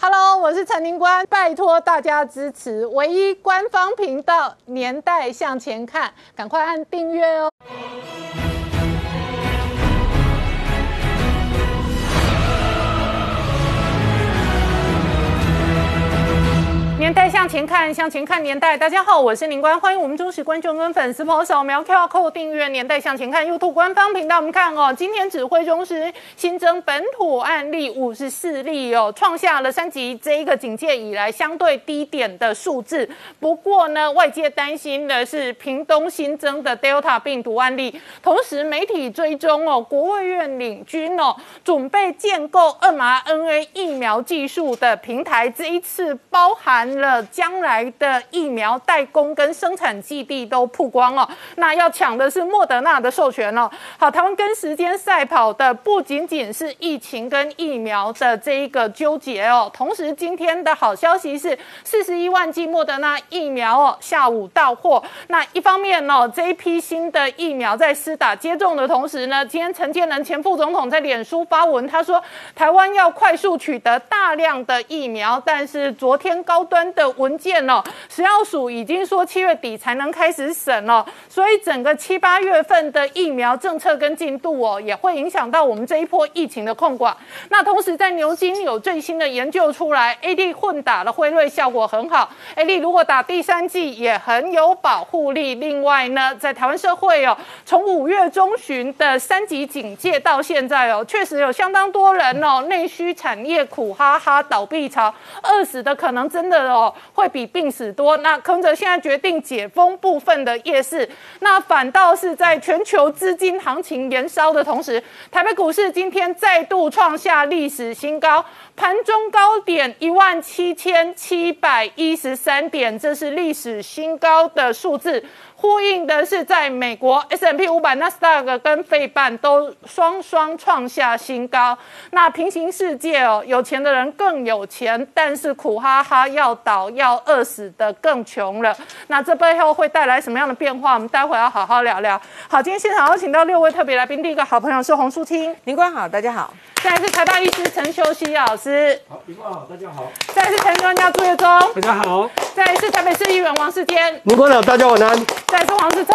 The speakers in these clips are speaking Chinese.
Hello，我是陈宁官，拜托大家支持唯一官方频道《年代向前看》，赶快按订阅哦。年代向前看，向前看年代。大家好，我是林官，欢迎我们忠实观众跟粉丝朋友扫描 QR Code 订阅《年代向前看》YouTube 官方频道。我们看哦，今天指挥中心新增本土案例五十四例哦，创下了三级这一个警戒以来相对低点的数字。不过呢，外界担心的是屏东新增的 Delta 病毒案例，同时媒体追踪哦，国卫院领军哦，准备建构 mRNA 疫苗技术的平台，这一次包含。了将来的疫苗代工跟生产基地都曝光了，那要抢的是莫德纳的授权哦。好，台湾跟时间赛跑的不仅仅是疫情跟疫苗的这一个纠结哦，同时今天的好消息是四十一万剂莫德纳疫苗哦，下午到货。那一方面哦，这一批新的疫苗在施打接种的同时呢，今天陈建仁前副总统在脸书发文，他说台湾要快速取得大量的疫苗，但是昨天高端。的文件哦，食药署已经说七月底才能开始审了，所以整个七八月份的疫苗政策跟进度哦，也会影响到我们这一波疫情的控管。那同时在牛津有最新的研究出来，A D 混打的辉瑞效果很好，A D 如果打第三剂也很有保护力。另外呢，在台湾社会哦，从五月中旬的三级警戒到现在哦，确实有相当多人哦，内需产业苦哈哈倒闭潮，饿死的可能真的哦。哦，会比病死多。那坑着现在决定解封部分的夜市，那反倒是在全球资金行情燃烧的同时，台北股市今天再度创下历史新高，盘中高点一万七千七百一十三点，这是历史新高的数字。呼应的是，在美国 S M P 五百、纳斯达克跟费半都双双创下新高。那平行世界哦，有钱的人更有钱，但是苦哈哈要倒要饿死的更穷了。那这背后会带来什么样的变化？我们待会要好好聊聊。好，今天现场邀请到六位特别来宾，第一个好朋友是洪淑清，林官好，大家好。再来是台大医师陈秋熙老师，好，林官好，大家好。再来是陈专家朱月忠，大家好。再来是台北市议员王世坚，林官好，大家晚安。再来是王世聪，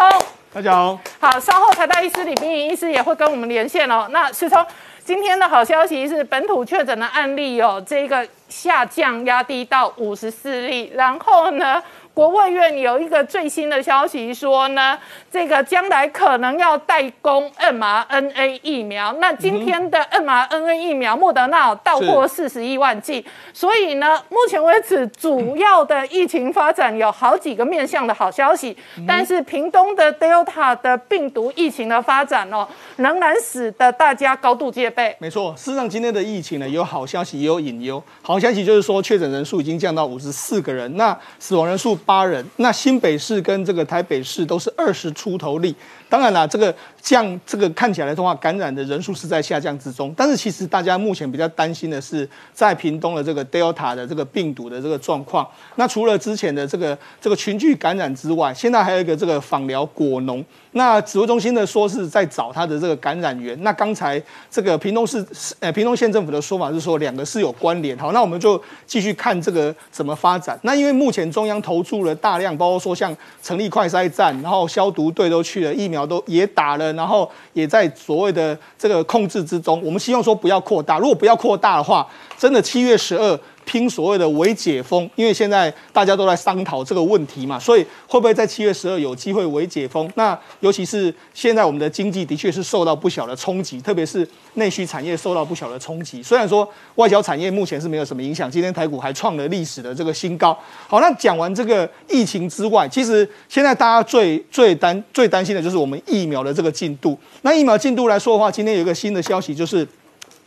大家好。好，稍后台大医师李冰颖医师也会跟我们连线哦。那世聪，今天的好消息是本土确诊的案例哦，这个下降压低到五十四例，然后呢？国务院有一个最新的消息说呢，这个将来可能要代工 mRNA 疫苗。那今天的 mRNA 疫苗，莫德纳到货四十亿万剂。所以呢，目前为止主要的疫情发展有好几个面向的好消息。但是屏东的 Delta 的病毒疫情的发展哦，仍然使得大家高度戒备。没错，事实上今天的疫情呢，有好消息也有隐忧。好消息就是说，确诊人数已经降到五十四个人，那死亡人数。八人，那新北市跟这个台北市都是二十出头例。当然啦，这个降这个看起来的话，感染的人数是在下降之中。但是其实大家目前比较担心的是，在屏东的这个 Delta 的这个病毒的这个状况。那除了之前的这个这个群聚感染之外，现在还有一个这个访疗果农。那指挥中心的说是在找他的这个感染源。那刚才这个屏东市呃屏东县政府的说法是说两个是有关联。好，那我们就继续看这个怎么发展。那因为目前中央投注了大量，包括说像成立快筛站，然后消毒队都去了，疫苗都也打了，然后也在所谓的这个控制之中。我们希望说不要扩大，如果不要扩大的话，真的七月十二。拼所谓的微解封，因为现在大家都在商讨这个问题嘛，所以会不会在七月十二有机会微解封？那尤其是现在我们的经济的确是受到不小的冲击，特别是内需产业受到不小的冲击。虽然说外销产业目前是没有什么影响，今天台股还创了历史的这个新高。好，那讲完这个疫情之外，其实现在大家最最担最担心的就是我们疫苗的这个进度。那疫苗进度来说的话，今天有一个新的消息就是。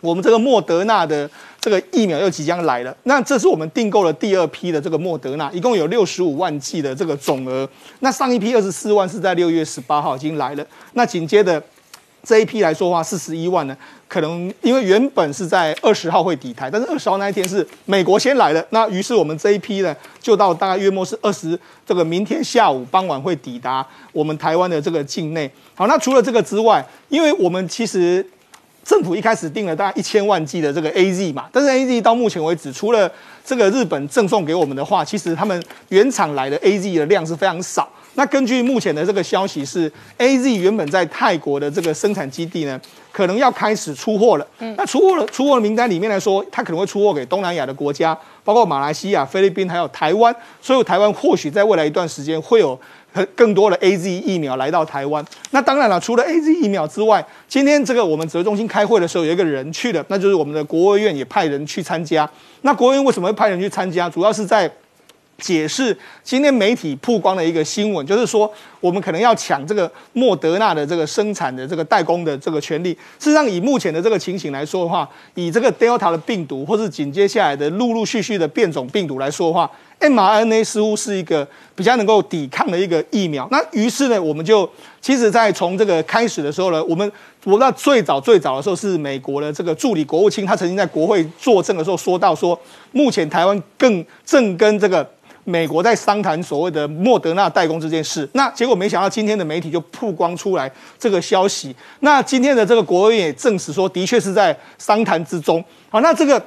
我们这个莫德纳的这个疫苗又即将来了，那这是我们订购了第二批的这个莫德纳，一共有六十五万剂的这个总额。那上一批二十四万是在六月十八号已经来了，那紧接着这一批来说话四十一万呢，可能因为原本是在二十号会抵台，但是二十号那一天是美国先来了，那于是我们这一批呢就到大概约莫是二十这个明天下午傍晚会抵达我们台湾的这个境内。好，那除了这个之外，因为我们其实。政府一开始定了大概一千万剂的这个 A Z 嘛，但是 A Z 到目前为止，除了这个日本赠送给我们的话，其实他们原厂来的 A Z 的量是非常少。那根据目前的这个消息是，A Z 原本在泰国的这个生产基地呢，可能要开始出货了。嗯那出货了，出货的名单里面来说，它可能会出货给东南亚的国家，包括马来西亚、菲律宾还有台湾。所以台湾或许在未来一段时间会有更多的 A Z 疫苗来到台湾。那当然了，除了 A Z 疫苗之外，今天这个我们指挥中心开会的时候，有一个人去了，那就是我们的国务院也派人去参加。那国务院为什么会派人去参加？主要是在。解释今天媒体曝光的一个新闻，就是说我们可能要抢这个莫德纳的这个生产的这个代工的这个权利。事实上，以目前的这个情形来说的话，以这个 Delta 的病毒，或是紧接下来的陆陆续续的变种病毒来说的话，mRNA 似乎是一个比较能够抵抗的一个疫苗。那于是呢，我们就其实，在从这个开始的时候呢，我们我那最早最早的时候是美国的这个助理国务卿，他曾经在国会作证的时候说到说，目前台湾更正跟这个。美国在商谈所谓的莫德纳代工这件事，那结果没想到今天的媒体就曝光出来这个消息。那今天的这个国务院也证实说，的确是在商谈之中。好，那这个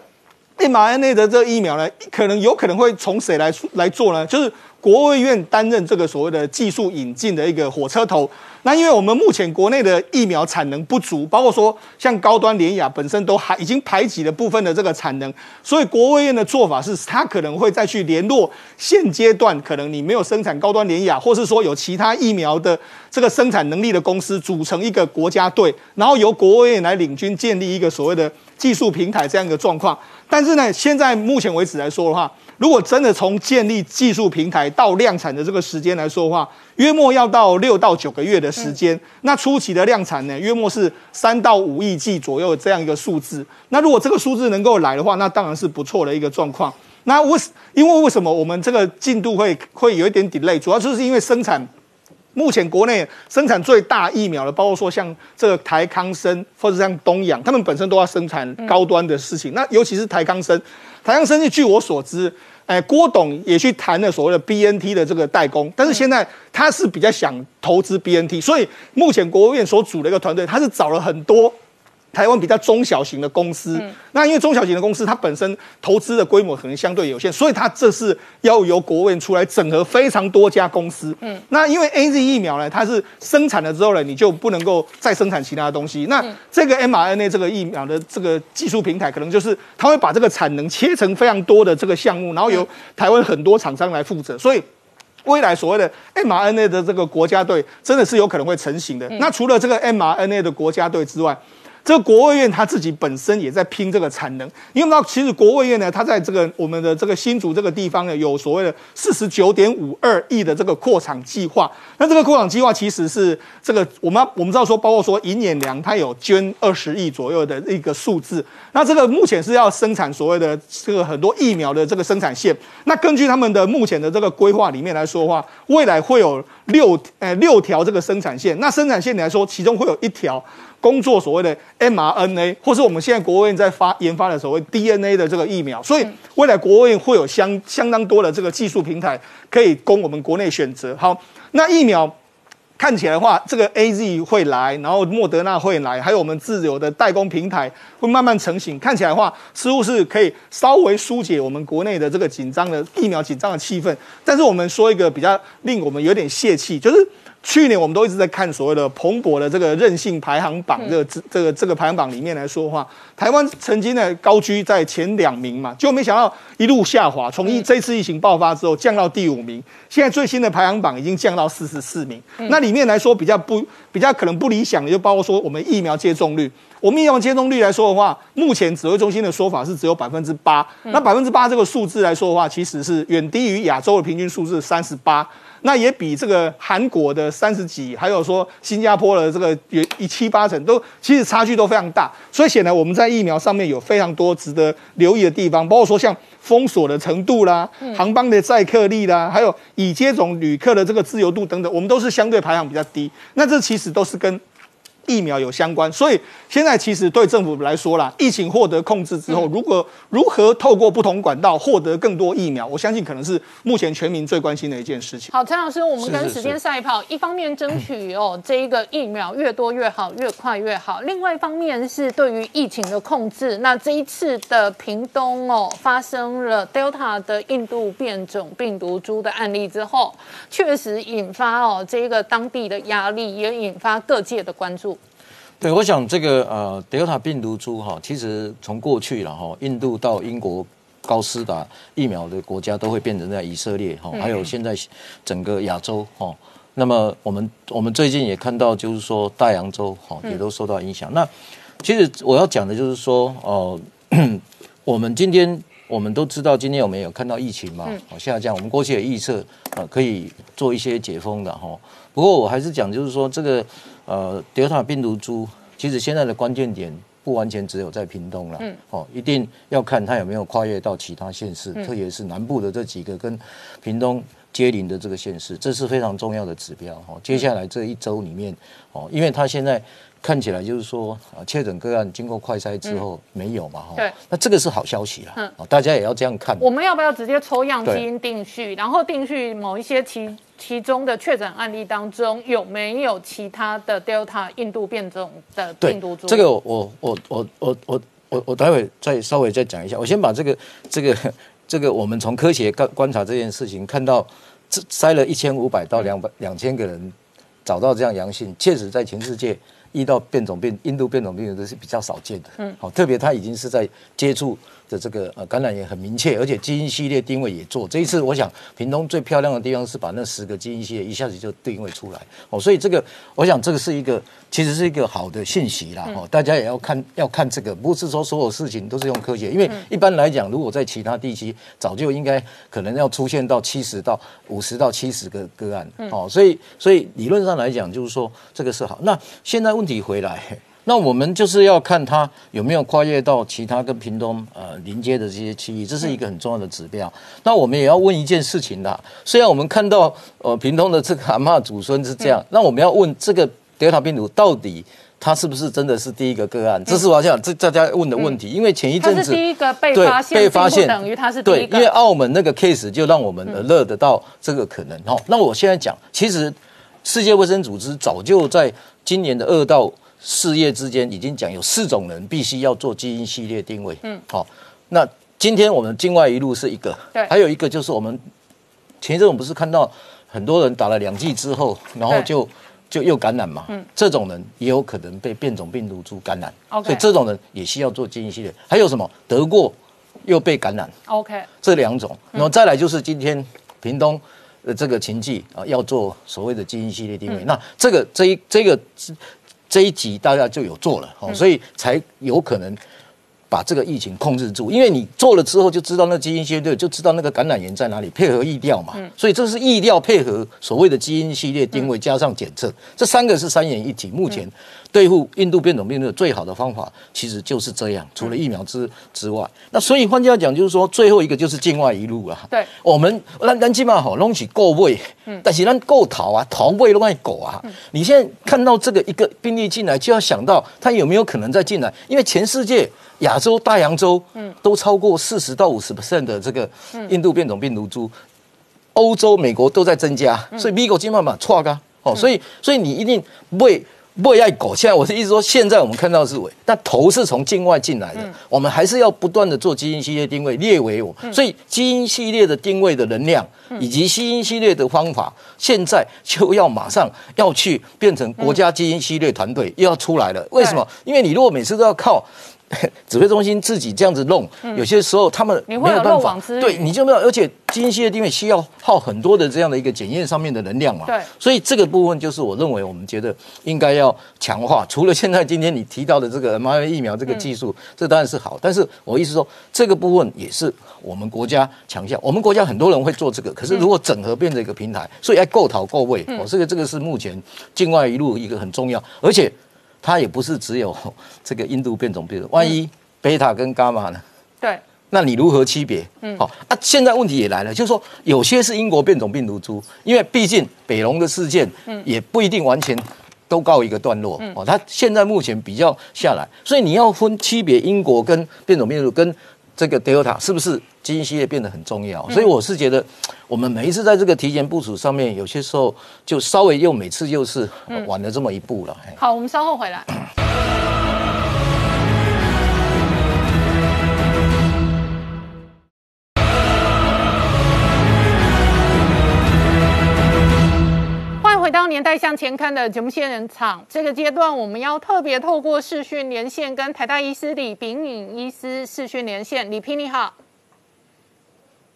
mRNA 的这疫苗呢，可能有可能会从谁来来做呢？就是国务院担任这个所谓的技术引进的一个火车头。那因为我们目前国内的疫苗产能不足，包括说像高端联雅本身都还已经排挤了部分的这个产能，所以国务院的做法是，他可能会再去联络现阶段可能你没有生产高端联雅，或是说有其他疫苗的这个生产能力的公司，组成一个国家队，然后由国务院来领军建立一个所谓的技术平台这样一个状况。但是呢，现在目前为止来说的话，如果真的从建立技术平台到量产的这个时间来说的话，约莫要到六到九个月的时间。那初期的量产呢，约莫是三到五亿剂左右这样一个数字。那如果这个数字能够来的话，那当然是不错的一个状况。那为因为为什么我们这个进度会会有一点 delay？主要就是因为生产目前国内生产最大疫苗的，包括说像这个台康生或者像东阳，他们本身都要生产高端的事情。那尤其是台康生，台康生据我所知。哎，郭董也去谈了所谓的 BNT 的这个代工，但是现在他是比较想投资 BNT，所以目前国务院所组的一个团队，他是找了很多。台湾比较中小型的公司，那因为中小型的公司它本身投资的规模可能相对有限，所以它这是要由国务院出来整合非常多家公司。嗯，那因为 A Z 疫苗呢，它是生产了之后呢，你就不能够再生产其他的东西。那这个 mRNA 这个疫苗的这个技术平台，可能就是它会把这个产能切成非常多的这个项目，然后由台湾很多厂商来负责。所以未来所谓的 mRNA 的这个国家队，真的是有可能会成型的。那除了这个 mRNA 的国家队之外，这个国务院他自己本身也在拼这个产能，因为我们知道，其实国务院呢，它在这个我们的这个新竹这个地方呢，有所谓的四十九点五二亿的这个扩厂计划。那这个扩厂计划其实是这个我们我们知道说，包括说银眼良它有捐二十亿左右的一个数字。那这个目前是要生产所谓的这个很多疫苗的这个生产线。那根据他们的目前的这个规划里面来说的话，未来会有六呃六条这个生产线。那生产线来说，其中会有一条。工作所谓的 mRNA，或是我们现在国务院在发研发的所谓 DNA 的这个疫苗，所以未来国务院会有相相当多的这个技术平台可以供我们国内选择。好，那疫苗看起来的话，这个 A Z 会来，然后莫德纳会来，还有我们自有的代工平台会慢慢成型。看起来的话，似乎是可以稍微疏解我们国内的这个紧张的疫苗紧张的气氛。但是我们说一个比较令我们有点泄气，就是。去年我们都一直在看所谓的蓬勃的这个韧性排行榜，这个这个这个排行榜里面来说的话，台湾曾经呢高居在前两名嘛，就没想到一路下滑，从一这次疫情爆发之后降到第五名，现在最新的排行榜已经降到四十四名。那里面来说比较不比较可能不理想的，就包括说我们疫苗接种率，我们疫苗接种率来说的话，目前指挥中心的说法是只有百分之八，那百分之八这个数字来说的话，其实是远低于亚洲的平均数字三十八。那也比这个韩国的三十几，还有说新加坡的这个有一七八成，都其实差距都非常大。所以显然我们在疫苗上面有非常多值得留意的地方，包括说像封锁的程度啦，航班的载客率啦，还有已接种旅客的这个自由度等等，我们都是相对排行比较低。那这其实都是跟疫苗有相关，所以现在其实对政府来说啦，疫情获得控制之后，如果如何透过不同管道获得更多疫苗，我相信可能是目前全民最关心的一件事情。好，陈老师，我们跟时间赛跑，一方面争取哦这一个疫苗越多越好，越快越好；另外一方面是对于疫情的控制。那这一次的屏东哦发生了 Delta 的印度变种病毒株的案例之后，确实引发哦这一个当地的压力，也引发各界的关注。对，我想这个呃，德尔塔病毒株哈，其实从过去了哈，印度到英国高斯达疫苗的国家都会变成在以色列哈，还有现在整个亚洲哈。那么我们我们最近也看到，就是说大洋洲哈也都受到影响。那其实我要讲的就是说，哦，我们今天我们都知道，今天我们有看到疫情嘛，哦下降。我们过去也预测呃可以做一些解封的哈。不过我还是讲，就是说这个。呃，德尔塔病毒株其实现在的关键点不完全只有在屏东了，嗯，哦，一定要看它有没有跨越到其他县市，特别是南部的这几个跟屏东接邻的这个县市，这是非常重要的指标。哈，接下来这一周里面，哦，因为它现在看起来就是说，啊，确诊个案经过快筛之后没有嘛，哈，对，那这个是好消息啦，啊，大家也要这样看。我们要不要直接抽样基因定序，然后定序某一些其其中的确诊案例当中有没有其他的 Delta 印度变种的病毒？这个我我我我我我我待会再稍微再讲一下，我先把这个这个这个我们从科学观观察这件事情，看到筛了一千五百到两百两千个人，找到这样阳性，确实在全世界。遇到变种病印度变种病毒都是比较少见的。嗯，好，特别他已经是在接触。的这个呃感染也很明确，而且基因系列定位也做。这一次，我想屏东最漂亮的地方是把那十个基因系列一下子就定位出来哦，所以这个我想这个是一个其实是一个好的信息啦哦，大家也要看要看这个，不是说所有事情都是用科学，因为一般来讲，如果在其他地区早就应该可能要出现到七十到五十到七十个个案哦，所以所以理论上来讲，就是说这个是好。那现在问题回来。那我们就是要看它有没有跨越到其他跟屏东呃临接的这些区域，这是一个很重要的指标。那我们也要问一件事情啦，虽然我们看到呃屏东的这个阿妈祖孙是这样，那我们要问这个德尔塔病毒到底它是不是真的是第一个个案？这是我想这大家问的问题，因为前一阵子第一个被发现，被发现。等于它是对，因为澳门那个 case 就让我们乐得到这个可能哈。那我现在讲，其实世界卫生组织早就在今年的二到事业之间已经讲有四种人必须要做基因系列定位。嗯，好，那今天我们境外一路是一个，对，还有一个就是我们前一阵我们不是看到很多人打了两剂之后，然后就就又感染嘛。嗯，这种人也有可能被变种病毒株感染。OK，所以这种人也需要做基因系列。还有什么得过又被感染？OK，这两种，然后再来就是今天屏东的这个情境啊，要做所谓的基因系列定位。那这个这一这个。这一集大家就有做了，哦，所以才有可能把这个疫情控制住。因为你做了之后，就知道那基因序列，就知道那个感染源在哪里，配合疫调嘛。所以这是疫调配合所谓的基因系列定位，加上检测，这三个是三元一体。目前。对付印度变种病毒最好的方法其实就是这样，除了疫苗之之外，那所以换句话讲，就是说最后一个就是境外一路啊。对，我们咱咱起码好弄起够位，嗯，但是咱够逃啊，逃位都爱狗啊。你现在看到这个一个病例进来，就要想到它有没有可能再进来，因为全世界亚洲、大洋洲，嗯，都超过四十到五十 percent 的这个印度变种病毒株，欧洲、美国都在增加，所以美国今晚嘛错噶，哦，所以所以你一定不会。不爱狗，现在我是意思说，现在我们看到是尾，但头是从境外进来的，我们还是要不断的做基因系列定位，列为我，所以基因系列的定位的能量以及基因系列的方法，现在就要马上要去变成国家基因系列团队又要出来了。为什么？因为你如果每次都要靠。指挥中心自己这样子弄，有些时候他们没有办法，对，你就没有，而且基因系列定位需要耗很多的这样的一个检验上面的能量嘛，对，所以这个部分就是我认为我们觉得应该要强化。除了现在今天你提到的这个 mRNA 疫苗这个技术，这当然是好，但是我意思说这个部分也是我们国家强项。我们国家很多人会做这个，可是如果整合变成一个平台，所以要够讨够位，哦，这个这个是目前境外一路一个很重要，而且。它也不是只有这个印度变种病毒，万一贝塔跟伽马呢？对，那你如何区别？嗯，好啊，现在问题也来了，就是说有些是英国变种病毒株，因为毕竟北龙的事件，嗯，也不一定完全都告一个段落哦。它现在目前比较下来，所以你要分区别英国跟变种病毒跟这个 Delta 是不是基因系列变得很重要？所以我是觉得，我们每一次在这个提前部署上面，有些时候就稍微又每次又是晚了这么一步了。好，我们稍后回来。向前看的节目现场，这个阶段我们要特别透过视讯连线，跟台大医师李炳颖医师视讯连线。李平你好，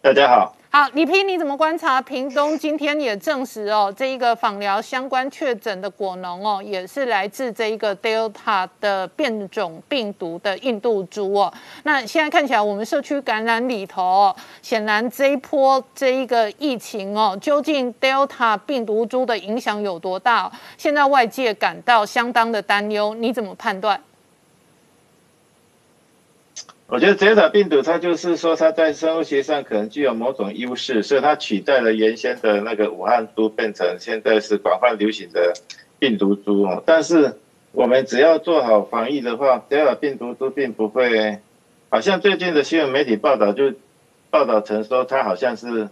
大家好。好，李平，你怎么观察？屏东今天也证实哦，这一个访疗相关确诊的果农哦，也是来自这一个 Delta 的变种病毒的印度猪哦。那现在看起来，我们社区感染里头，哦，显然这一波这一个疫情哦，究竟 Delta 病毒株的影响有多大？现在外界感到相当的担忧，你怎么判断？我觉得德尔塔病毒它就是说它在生物学上可能具有某种优势，所以它取代了原先的那个武汉株，变成现在是广泛流行的病毒株哦。但是我们只要做好防疫的话，德尔塔病毒株并不会，好像最近的新闻媒体报道就报道成说它好像是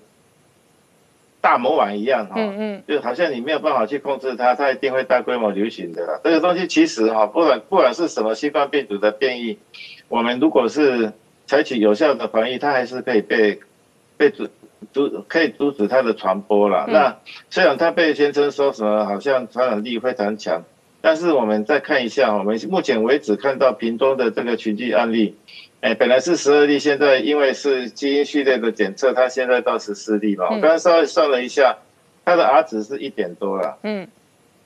大魔王一样哈，嗯，就好像你没有办法去控制它，它一定会大规模流行的。这个东西其实哈，不管不管是什么新冠病毒的变异。我们如果是采取有效的防疫，它还是可以被被阻阻可以阻止它的传播了。那虽然它被宣称说什么好像传染力非常强，但是我们再看一下，我们目前为止看到屏东的这个群聚案例，哎，本来是十二例，现在因为是基因序列的检测，它现在到十四例嘛。我刚刚稍微算了一下，它的 R 值是一点多了。嗯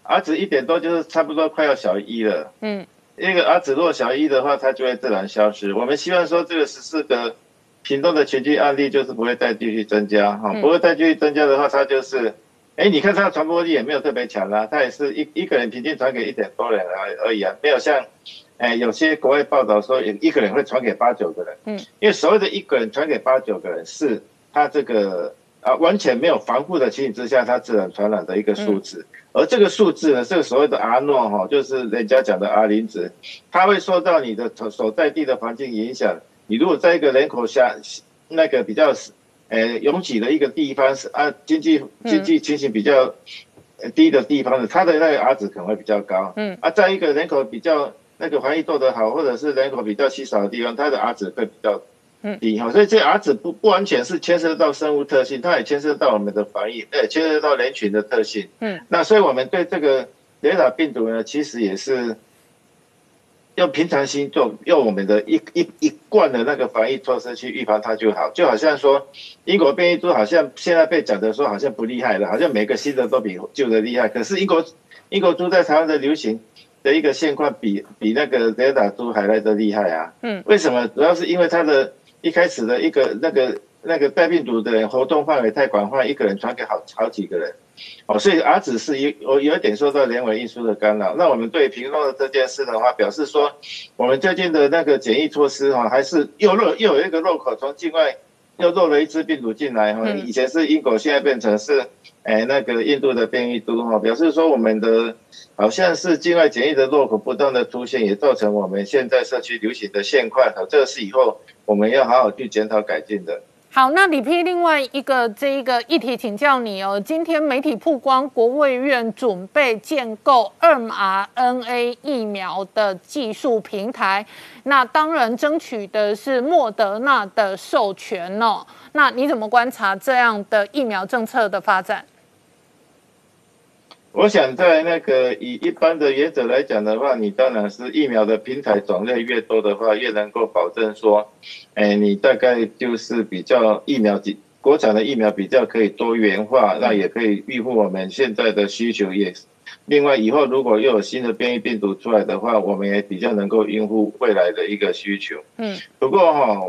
，R 值一点多就是差不多快要小一了。嗯。一个阿紫若小一的话，它就会自然消失。我们希望说这个十四个行动的群聚案例就是不会再继续增加哈，不会再继续增加的话，它就是，哎，你看它的传播力也没有特别强啊，它也是一一个人平均传给一点多人而而已啊，没有像，哎，有些国外报道说一个人会传给八九个人，嗯，因为所谓的一个人传给八九个人是他这个。啊，完全没有防护的情形之下，它自然传染的一个数字。而这个数字呢，这个所谓的阿诺哈，就是人家讲的阿林值，它会受到你的所在地的环境影响。你如果在一个人口下那个比较呃拥挤的一个地方是啊，经济经济情形比较低的地方的，它的那个 R 值可能会比较高。嗯。啊，在一个人口比较那个防疫做得好，或者是人口比较稀少的地方，它的 R 值会比较。低哈，所以这儿子不不完全是牵涉到生物特性，它也牵涉到我们的防疫，呃，牵涉到人群的特性。嗯，那所以我们对这个雷达病毒呢，其实也是用平常心做，用我们的一一一贯的那个防疫措施去预防它就好。就好像说，英国变异株好像现在被讲的说好像不厉害了，好像每个新的都比旧的厉害。可是英国英国株在台湾的流行的一个现况，比比那个雷达株还来的厉害啊。嗯，为什么？主要是因为它的一开始的一个那个那个带病毒的人活动范围太广泛，一个人传给好好几个人，哦，所以 R 指是有有有一点受到人为因素的干扰。那我们对平东的这件事的话，表示说，我们最近的那个检疫措施哈，还是又漏又有一个漏口，从境外又漏了一只病毒进来哈。以前是英国，现在变成是哎那个印度的变异株哈，表示说我们的好像是境外检疫的漏口不断的出现，也造成我们现在社区流行的现况。好，这个是以后。我们要好好去检讨改进的。好，那李批另外一个这一个议题，请教你哦。今天媒体曝光，国卫院准备建构 mRNA 疫苗的技术平台，那当然争取的是莫德纳的授权哦。那你怎么观察这样的疫苗政策的发展？我想在那个以一般的原则来讲的话，你当然是疫苗的平台种类越多的话，越能够保证说，哎，你大概就是比较疫苗国产的疫苗比较可以多元化，那也可以预付我们现在的需求。也另外以后如果又有新的变异病毒出来的话，我们也比较能够应付未来的一个需求。嗯，不过哈，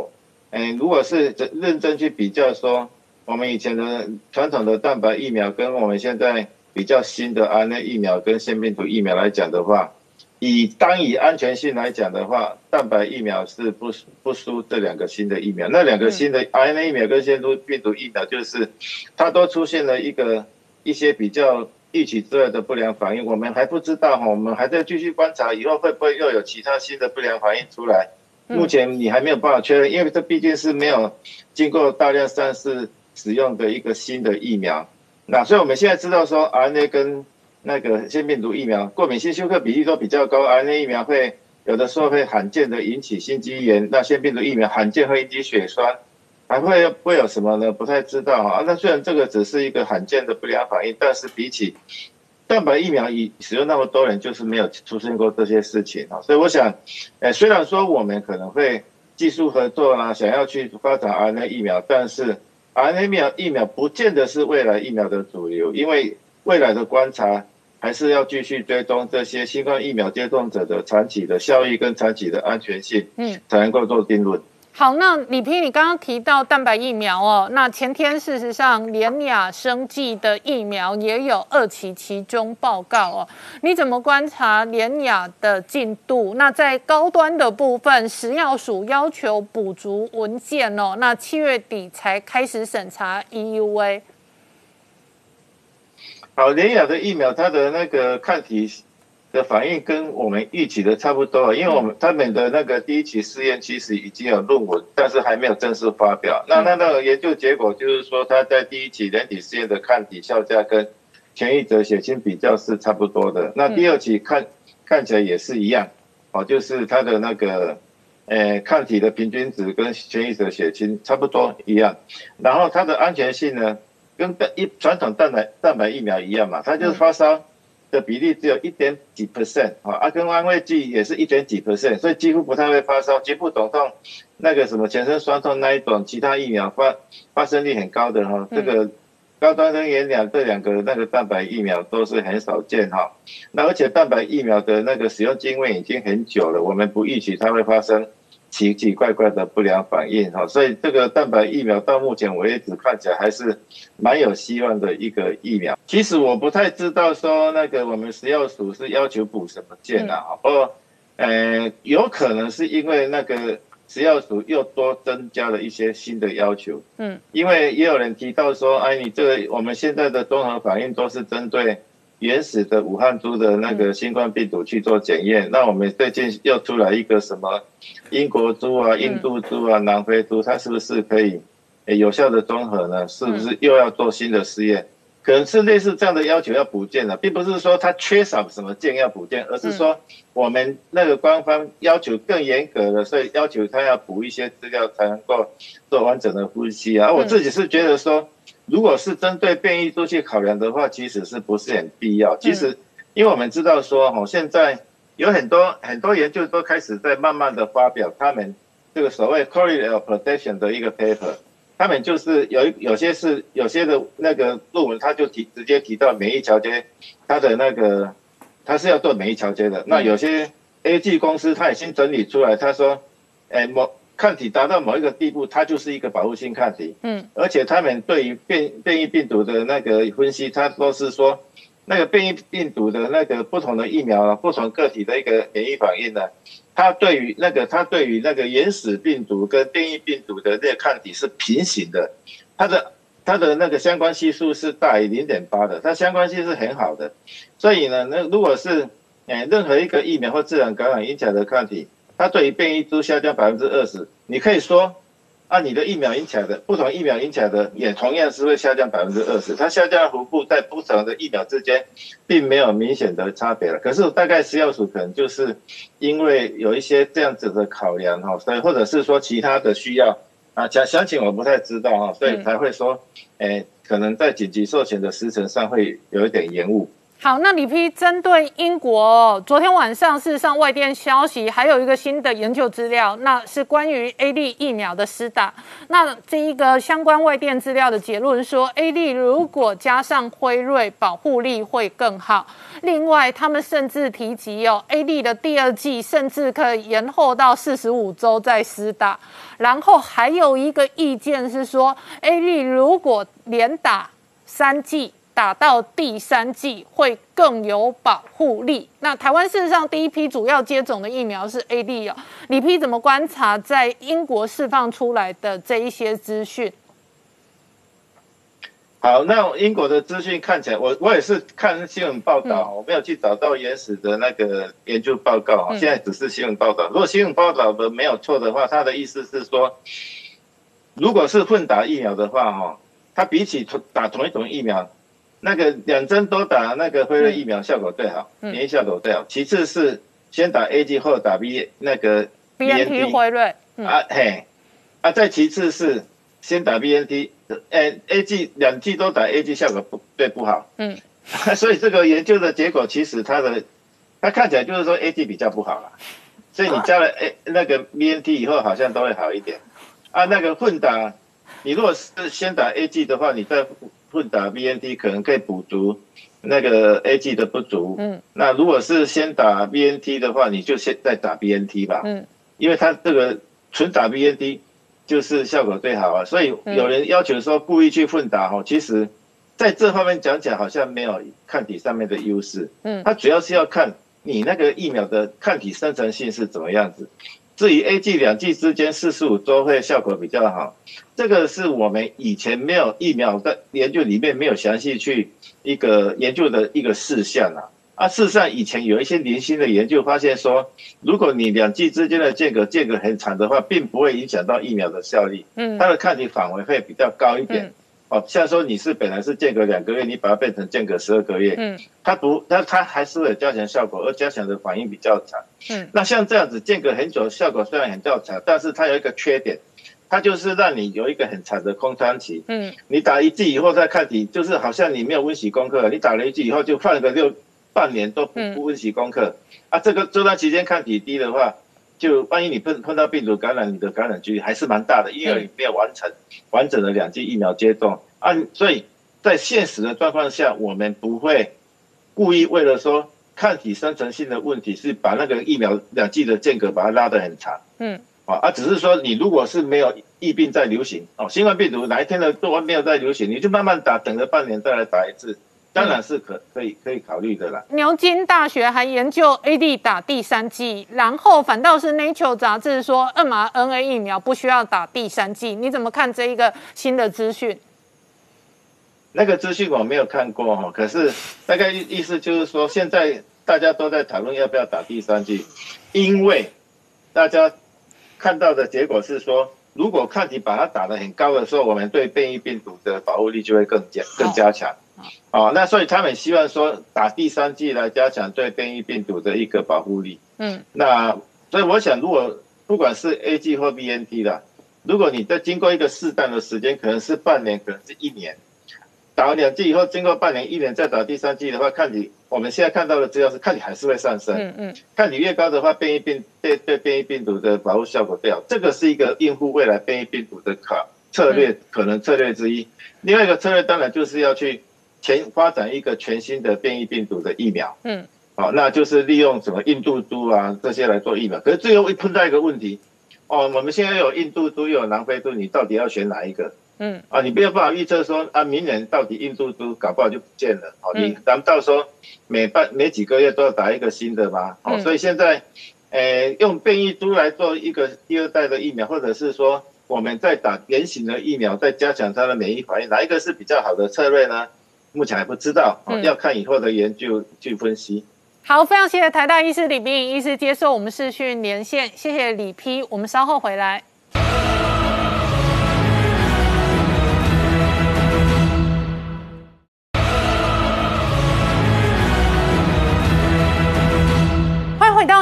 哎，如果是认真去比较说，我们以前的传统的蛋白疫苗跟我们现在。比较新的 RNA 疫苗跟腺病毒疫苗来讲的话，以单以安全性来讲的话，蛋白疫苗是不不输这两个新的疫苗。那两个新的 RNA 疫苗跟腺病毒疫苗，就是它都出现了一个一些比较预期之外的不良反应，我们还不知道哈，我们还在继续观察，以后会不会又有其他新的不良反应出来？目前你还没有办法确认，因为这毕竟是没有经过大量上市使用的一个新的疫苗。那所以我们现在知道说，RNA 跟那个腺病毒疫苗过敏性休克比例都比较高，RNA 疫苗会有的时候会罕见的引起心肌炎，那腺病毒疫苗罕见会引起血栓，还会会有什么呢？不太知道啊。那虽然这个只是一个罕见的不良反应，但是比起蛋白疫苗已使用那么多人，就是没有出现过这些事情啊。所以我想，诶，虽然说我们可能会技术合作啦，想要去发展 RNA 疫苗，但是 RNA 疫苗疫苗不见得是未来疫苗的主流，因为未来的观察还是要继续追踪这些新冠疫苗接种者的长期的效益跟长期的安全性，嗯，才能够做定论。好，那李平，你刚刚提到蛋白疫苗哦，那前天事实上联雅生技的疫苗也有二期其中报告哦，你怎么观察联雅的进度？那在高端的部分，食药署要求补足文件哦，那七月底才开始审查 EUA。好，联雅的疫苗，它的那个抗体。的反应跟我们预期的差不多，因为我们他们的那个第一期试验其实已经有论文，但是还没有正式发表。那那那个研究结果就是说，他在第一期人体试验的抗体效价跟前一者血清比较是差不多的。那第二期看看起来也是一样，哦，就是它的那个呃抗体的平均值跟前一者血清差不多一样。然后它的安全性呢，跟一传统蛋白蛋白疫苗一样嘛，它就是发烧。的比例只有一点几 percent 啊，啊，跟安慰剂也是一点几 percent，所以几乎不太会发烧，局部肿痛，那个什么全身酸痛那一种，其他疫苗发发生率很高的哈，这个高端跟原两这两个那个蛋白疫苗都是很少见哈，那而且蛋白疫苗的那个使用经验已经很久了，我们不预期它会发生。奇奇怪怪的不良反应哈，所以这个蛋白疫苗到目前为止看起来还是蛮有希望的一个疫苗。其实我不太知道说那个我们食药署是要求补什么件啊？不过，呃，有可能是因为那个食药署又多增加了一些新的要求。嗯，因为也有人提到说，哎，你这个我们现在的综合反应都是针对。原始的武汉猪的那个新冠病毒去做检验，那我们最近又出来一个什么英国猪啊、印度猪啊、南非猪，它是不是可以有效的综合呢？是不是又要做新的试验？可能是类似这样的要求要补件的，并不是说它缺少什么件要补件，而是说我们那个官方要求更严格了，所以要求它要补一些资料才能够做完整的呼吸啊。我自己是觉得说。如果是针对变异株去考量的话，其实是不是很必要？其实，因为我们知道说，哈，现在有很多很多研究都开始在慢慢的发表他们这个所谓 correlate protection 的一个 paper，他们就是有有些是有些的那个论文，他就提直接提到免疫桥接，它的那个它是要做免疫桥接的。那有些 A G 公司他已经整理出来，他说，哎某。抗体达到某一个地步，它就是一个保护性抗体。嗯，而且他们对于变变异病毒的那个分析，它都是说，那个变异病毒的那个不同的疫苗啊，不同个体的一个免疫反应呢，它对于那个它对于那个原始病毒跟变异病毒的那个抗体是平行的，它的它的那个相关系数是大于零点八的，它相关性是很好的。所以呢，那如果是诶任何一个疫苗或自然感染引起来的抗体。它对于变异株下降百分之二十，你可以说，按你的疫苗引起来的，不同疫苗引起来的也同样是会下降百分之二十。它下降幅度在不同的疫苗之间，并没有明显的差别了。可是大概食药署可能就是因为有一些这样子的考量哈，所以或者是说其他的需要啊，详详情我不太知道哈，所以才会说，诶，可能在紧急授权的时程上会有一点延误。好，那李批针对英国，昨天晚上事实上外电消息还有一个新的研究资料，那是关于 A D 疫苗的施打。那这一个相关外电资料的结论说，A D 如果加上辉瑞，保护力会更好。另外，他们甚至提及哦，A D 的第二季甚至可以延后到四十五周再施打。然后还有一个意见是说，A D 如果连打三剂。打到第三季会更有保护力。那台湾事实上第一批主要接种的疫苗是 A D 哦，李批怎么观察在英国释放出来的这一些资讯？好好，那英国的资讯看起来，我我也是看新闻报道，我没有去找到原始的那个研究报告，现在只是新闻报道。如果新闻报道的没有错的话，他的意思是说，如果是混打疫苗的话，哈，它比起同打同一种疫苗，那个两针都打那个辉瑞疫苗效果最好，免疫效果最好。其次是先打 A G 后打 B 那个 B N T 辉瑞啊嘿，啊再其次是先打 B N T。哎，A G 两剂都打 A G 效果不对不好，嗯，所以这个研究的结果其实它的，它看起来就是说 A G 比较不好了，所以你加了 A 那个 B N T 以后好像都会好一点，啊，那个混打，你如果是先打 A G 的话，你再混打 B N T 可能可以补足那个 A G 的不足，嗯，那如果是先打 B N T 的话，你就先再打 B N T 吧，嗯，因为它这个纯打 B N T。就是效果最好啊，所以有人要求说故意去混打哈，其实在这方面讲起来好像没有抗体上面的优势。嗯，它主要是要看你那个疫苗的抗体生成性是怎么样子。至于 A G 两剂之间四十五周会效果比较好，这个是我们以前没有疫苗的研究里面没有详细去一个研究的一个事项啊。啊，事实上，以前有一些零星的研究发现说，如果你两剂之间的间隔间隔很长的话，并不会影响到疫苗的效力。嗯，它的抗体反而会比较高一点。哦，像说你是本来是间隔两个月，你把它变成间隔十二个月，嗯，它不，它它还是有加强效果，而加强的反应比较长。嗯，那像这样子间隔很久，效果虽然很较长，但是它有一个缺点，它就是让你有一个很长的空窗期。嗯，你打一剂以后再看体，就是好像你没有温习功课，你打了一剂以后就放个六。半年都不不温习功课啊，这个这段期间抗体低的话，就万一你碰碰到病毒感染，你的感染几率还是蛮大的，因为你没有完成完整的两剂疫苗接种啊。所以在现实的状况下，我们不会故意为了说抗体生成性的问题，是把那个疫苗两剂的间隔把它拉得很长。嗯，啊啊，只是说你如果是没有疫病在流行哦，新冠病毒哪一天的都没有在流行，你就慢慢打，等了半年再来打一次。当然是可可以可以考虑的啦。牛津大学还研究 A D 打第三剂，然后反倒是 Nature 杂志说 mRNA 疫苗不需要打第三剂。你怎么看这一个新的资讯？那个资讯我没有看过哈，可是大概意思就是说，现在大家都在讨论要不要打第三剂，因为大家看到的结果是说，如果抗体把它打得很高的时候，我们对变异病毒的保护力就会更加更加强。哦，那所以他们希望说打第三剂来加强对变异病毒的一个保护力。嗯，那所以我想，如果不管是 A G 或 B N T 的，如果你在经过一个适当的时间，可能是半年，可能是一年，打完两剂以后，经过半年、一年再打第三剂的话，看你我们现在看到的资料是，看你还是会上升。嗯嗯，看你越高的话，变异病对对变异病毒的保护效果最好。这个是一个应付未来变异病毒的可策略，可能策略之一。另外一个策略当然就是要去。全发展一个全新的变异病毒的疫苗，嗯，好，那就是利用什么印度猪啊这些来做疫苗。可是最后会碰到一个问题，哦，我们现在有印度猪又有南非猪，你到底要选哪一个？嗯，啊，你不要不好预测说啊，明年到底印度猪搞不好就不见了，好，你咱们到时候每半每几个月都要打一个新的吧？好，所以现在，诶，用变异株来做一个第二代的疫苗，或者是说我们在打原型的疫苗，再加强它的免疫反应，哪一个是比较好的策略呢？目前还不知道，要看以后的研究去分析。好，非常谢谢台大医师李斌医师接受我们视讯连线，谢谢李批，我们稍后回来。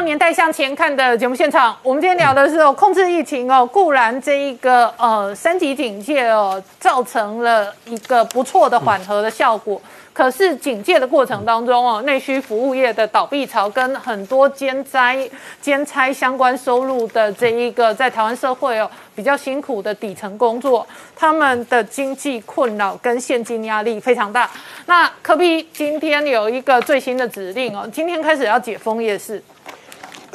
年代向前看的节目现场，我们今天聊的是哦，控制疫情哦，固然这一个呃三级警戒哦，造成了一个不错的缓和的效果。可是警戒的过程当中哦，内需服务业的倒闭潮跟很多兼灾兼差相关收入的这一个在台湾社会哦比较辛苦的底层工作，他们的经济困扰跟现金压力非常大。那科比今天有一个最新的指令哦，今天开始要解封夜市。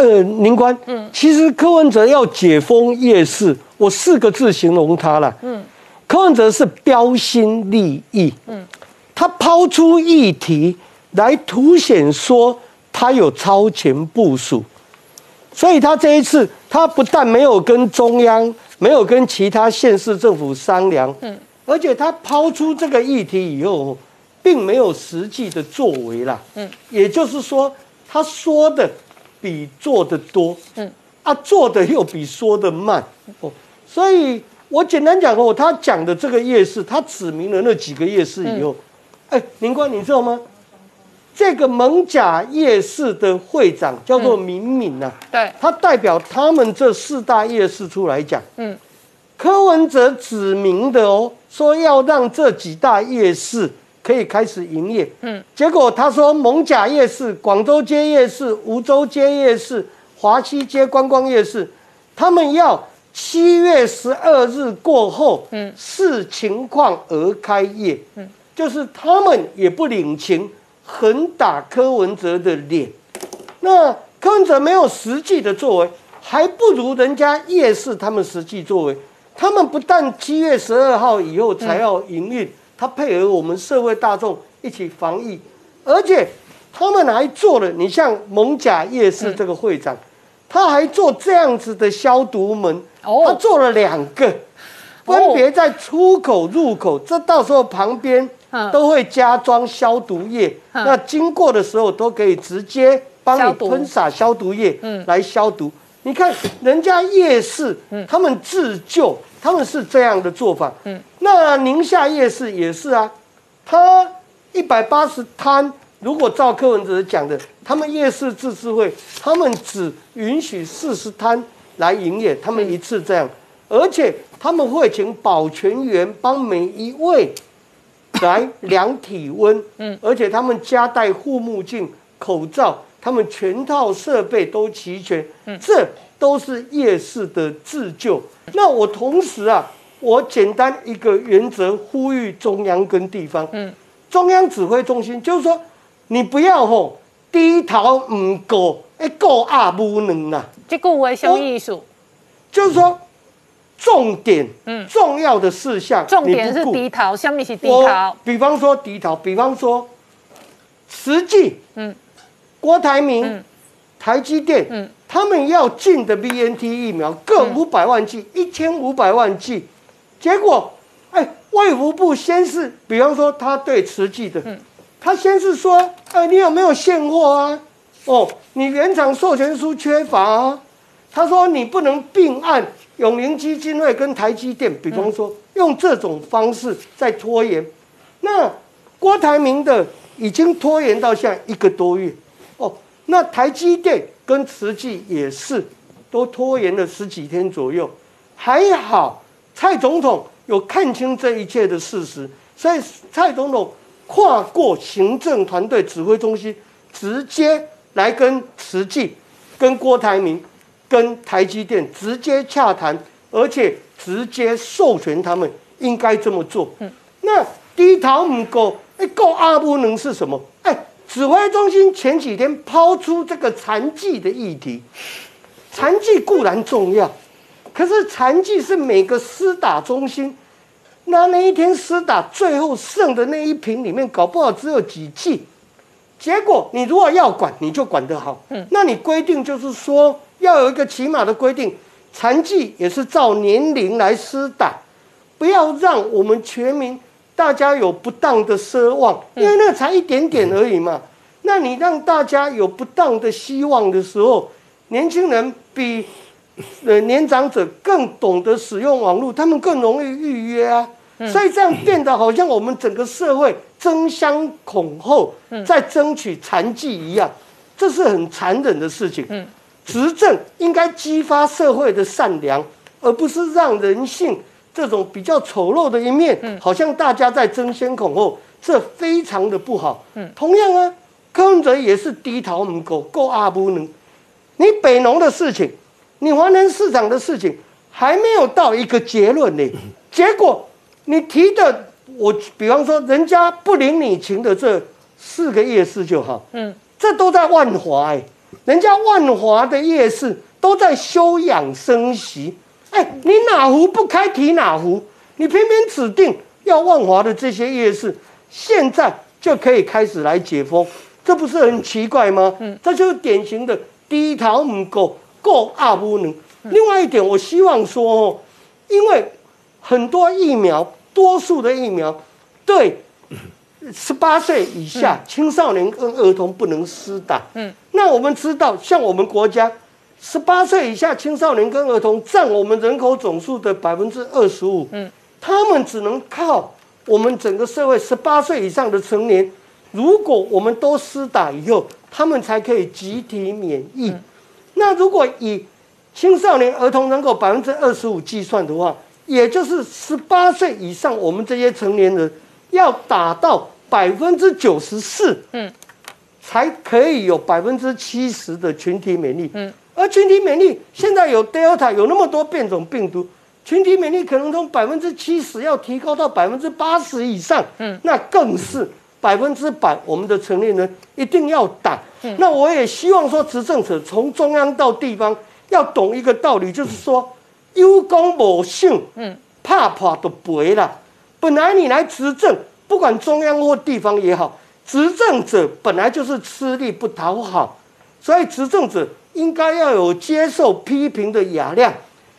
呃，宁官，嗯，其实柯文哲要解封夜市，我四个字形容他了，嗯，柯文哲是标新立异，嗯，他抛出议题来凸显说他有超前部署，所以他这一次他不但没有跟中央，没有跟其他县市政府商量，嗯，而且他抛出这个议题以后，并没有实际的作为啦。嗯，也就是说，他说的比做的多。嗯，啊，做的又比说的慢。哦，所以我简单讲哦，他讲的这个夜市，他指明了那几个夜市以后，哎，林官，你知道吗？这个蒙甲夜市的会长叫做敏敏呐，对，他代表他们这四大夜市出来讲，嗯，柯文哲指明的哦，说要让这几大夜市可以开始营业，嗯，结果他说蒙甲夜市、广州街夜市、梧州街夜市、华西街观光夜市，他们要七月十二日过后，嗯，视情况而开业，嗯，就是他们也不领情。狠打柯文哲的脸，那柯文哲没有实际的作为，还不如人家夜市他们实际作为。他们不但七月十二号以后才要营运，他配合我们社会大众一起防疫，而且他们还做了。你像蒙甲夜市这个会长，他还做这样子的消毒门，他做了两个，分别在出口入口，这到时候旁边。都会加装消毒液，那经过的时候都可以直接帮你喷洒消毒液来消毒。你看人家夜市，他们自救，他们是这样的做法。嗯那宁夏夜市也是啊，他一百八十摊，如果照柯文哲讲的，他们夜市自治会，他们只允许四十摊来营业，他们一次这样，而且他们会请保全员帮每一位。来量体温，嗯，而且他们加戴护目镜、口罩，他们全套设备都齐全，嗯，这都是夜市的自救。那我同时啊，我简单一个原则呼吁中央跟地方，嗯，中央指挥中心就是说，你不要吼低头唔过，一过阿不能呐，这个为什么意思？就是说。重点，嗯，重要的事项，重点是低头，下面是低头。比方说低头，比方说，实际，嗯，郭台铭，台积电，嗯，他们要进的 BNT 疫苗各五百万剂，一千五百万剂，结果，哎，卫福部先是，比方说他对慈济的，嗯，他先是说，哎，你有没有现货啊？哦，你原厂授权书缺乏啊？他说你不能并案。永宁基金会跟台积电，比方说用这种方式在拖延，那郭台铭的已经拖延到现在一个多月哦。那台积电跟慈济也是都拖延了十几天左右，还好蔡总统有看清这一切的事实，所以蔡总统跨过行政团队指挥中心，直接来跟慈济、跟郭台铭。跟台积电直接洽谈，而且直接授权他们应该这么做。嗯，那低头唔够，一，够阿不能是什么？哎，指挥中心前几天抛出这个残疾的议题，残疾固然重要，可是残疾是每个施打中心，那那一天施打最后剩的那一瓶里面，搞不好只有几剂。结果你如果要管，你就管得好。嗯，那你规定就是说。要有一个起码的规定，残疾也是照年龄来施打，不要让我们全民大家有不当的奢望，因为那才一点点而已嘛。那你让大家有不当的希望的时候，年轻人比呃年长者更懂得使用网络，他们更容易预约啊。所以这样变得好像我们整个社会争相恐后，在争取残疾一样，这是很残忍的事情。执政应该激发社会的善良，而不是让人性这种比较丑陋的一面，好像大家在争先恐后，这非常的不好。同样啊，柯文哲也是低头唔够，够阿不能。你北农的事情，你华南市场的事情，还没有到一个结论呢。结果你提的，我比方说，人家不领你情的这四个夜市就好，嗯，这都在万华哎。人家万华的夜市都在休养生息，哎，你哪壶不开提哪壶，你偏偏指定要万华的这些夜市，现在就可以开始来解封，这不是很奇怪吗？嗯，这就是典型的低头唔够，够阿不能。另外一点，我希望说哦，因为很多疫苗多数的疫苗对十八岁以下青少年跟儿童不能施打。嗯，那我们知道，像我们国家十八岁以下青少年跟儿童占我们人口总数的百分之二十五。嗯，他们只能靠我们整个社会十八岁以上的成年，如果我们都施打以后，他们才可以集体免疫。那如果以青少年儿童人口百分之二十五计算的话，也就是十八岁以上，我们这些成年人要打到百分之九十四，嗯，才可以有百分之七十的群体免疫。嗯，而群体免疫现在有 Delta 有那么多变种病毒，群体免疫可能从百分之七十要提高到百分之八十以上。嗯，那更是百分之百，我们的成年人一定要打。嗯，那我也希望说，执政者从中央到地方要懂一个道理，就是说。有功无赏，嗯，怕怕都赔了。本来你来执政，不管中央或地方也好，执政者本来就是吃力不讨好，所以执政者应该要有接受批评的雅量。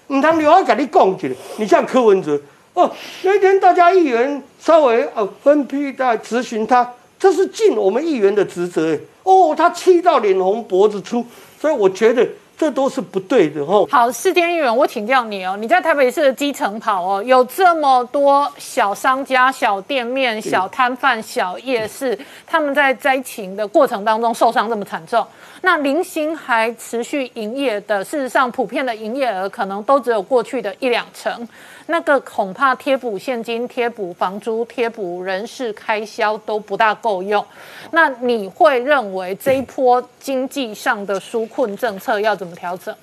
唔通留我跟你讲起来，你像柯文哲哦，那天大家议员稍微啊分批在咨询他，这是尽我们议员的职责。哦，他气到脸红脖子粗，所以我觉得。这都是不对的哦。好，世间议员，我请教你哦，你在台北市的基层跑哦，有这么多小商家、小店面、小摊贩、小夜市，他们在灾情的过程当中受伤这么惨重，那零星还持续营业的，事实上普遍的营业额可能都只有过去的一两成。那个恐怕贴补现金、贴补房租、贴补人事开销都不大够用。那你会认为这一波经济上的纾困政策要怎么调整？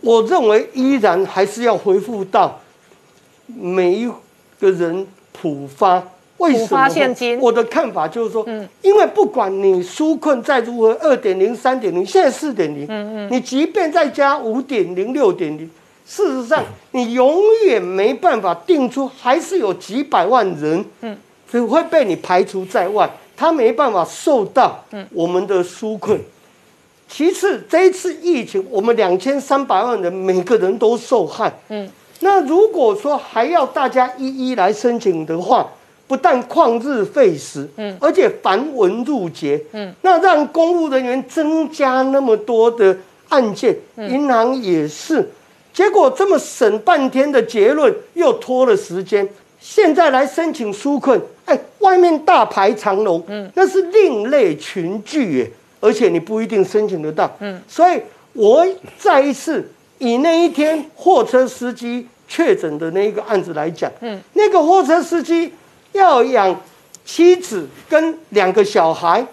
我认为依然还是要恢复到每一个人普发。为什么？我的看法就是说，嗯，因为不管你纾困再如何，二点零、三点零，现在四点零，嗯嗯，你即便再加五点零、六点零。事实上，你永远没办法定出，还是有几百万人，嗯，只会被你排除在外，他没办法受到我们的纾困。其次，这一次疫情，我们两千三百万人每个人都受害，嗯，那如果说还要大家一一来申请的话，不但旷日费时，嗯，而且繁文缛节，嗯，那让公务人员增加那么多的案件，银行也是。结果这么审半天的结论又拖了时间，现在来申请纾困，哎，外面大排长龙，嗯，那是另类群聚耶，而且你不一定申请得到，嗯，所以我再一次以那一天货车司机确诊的那一个案子来讲，嗯，那个货车司机要养妻子跟两个小孩，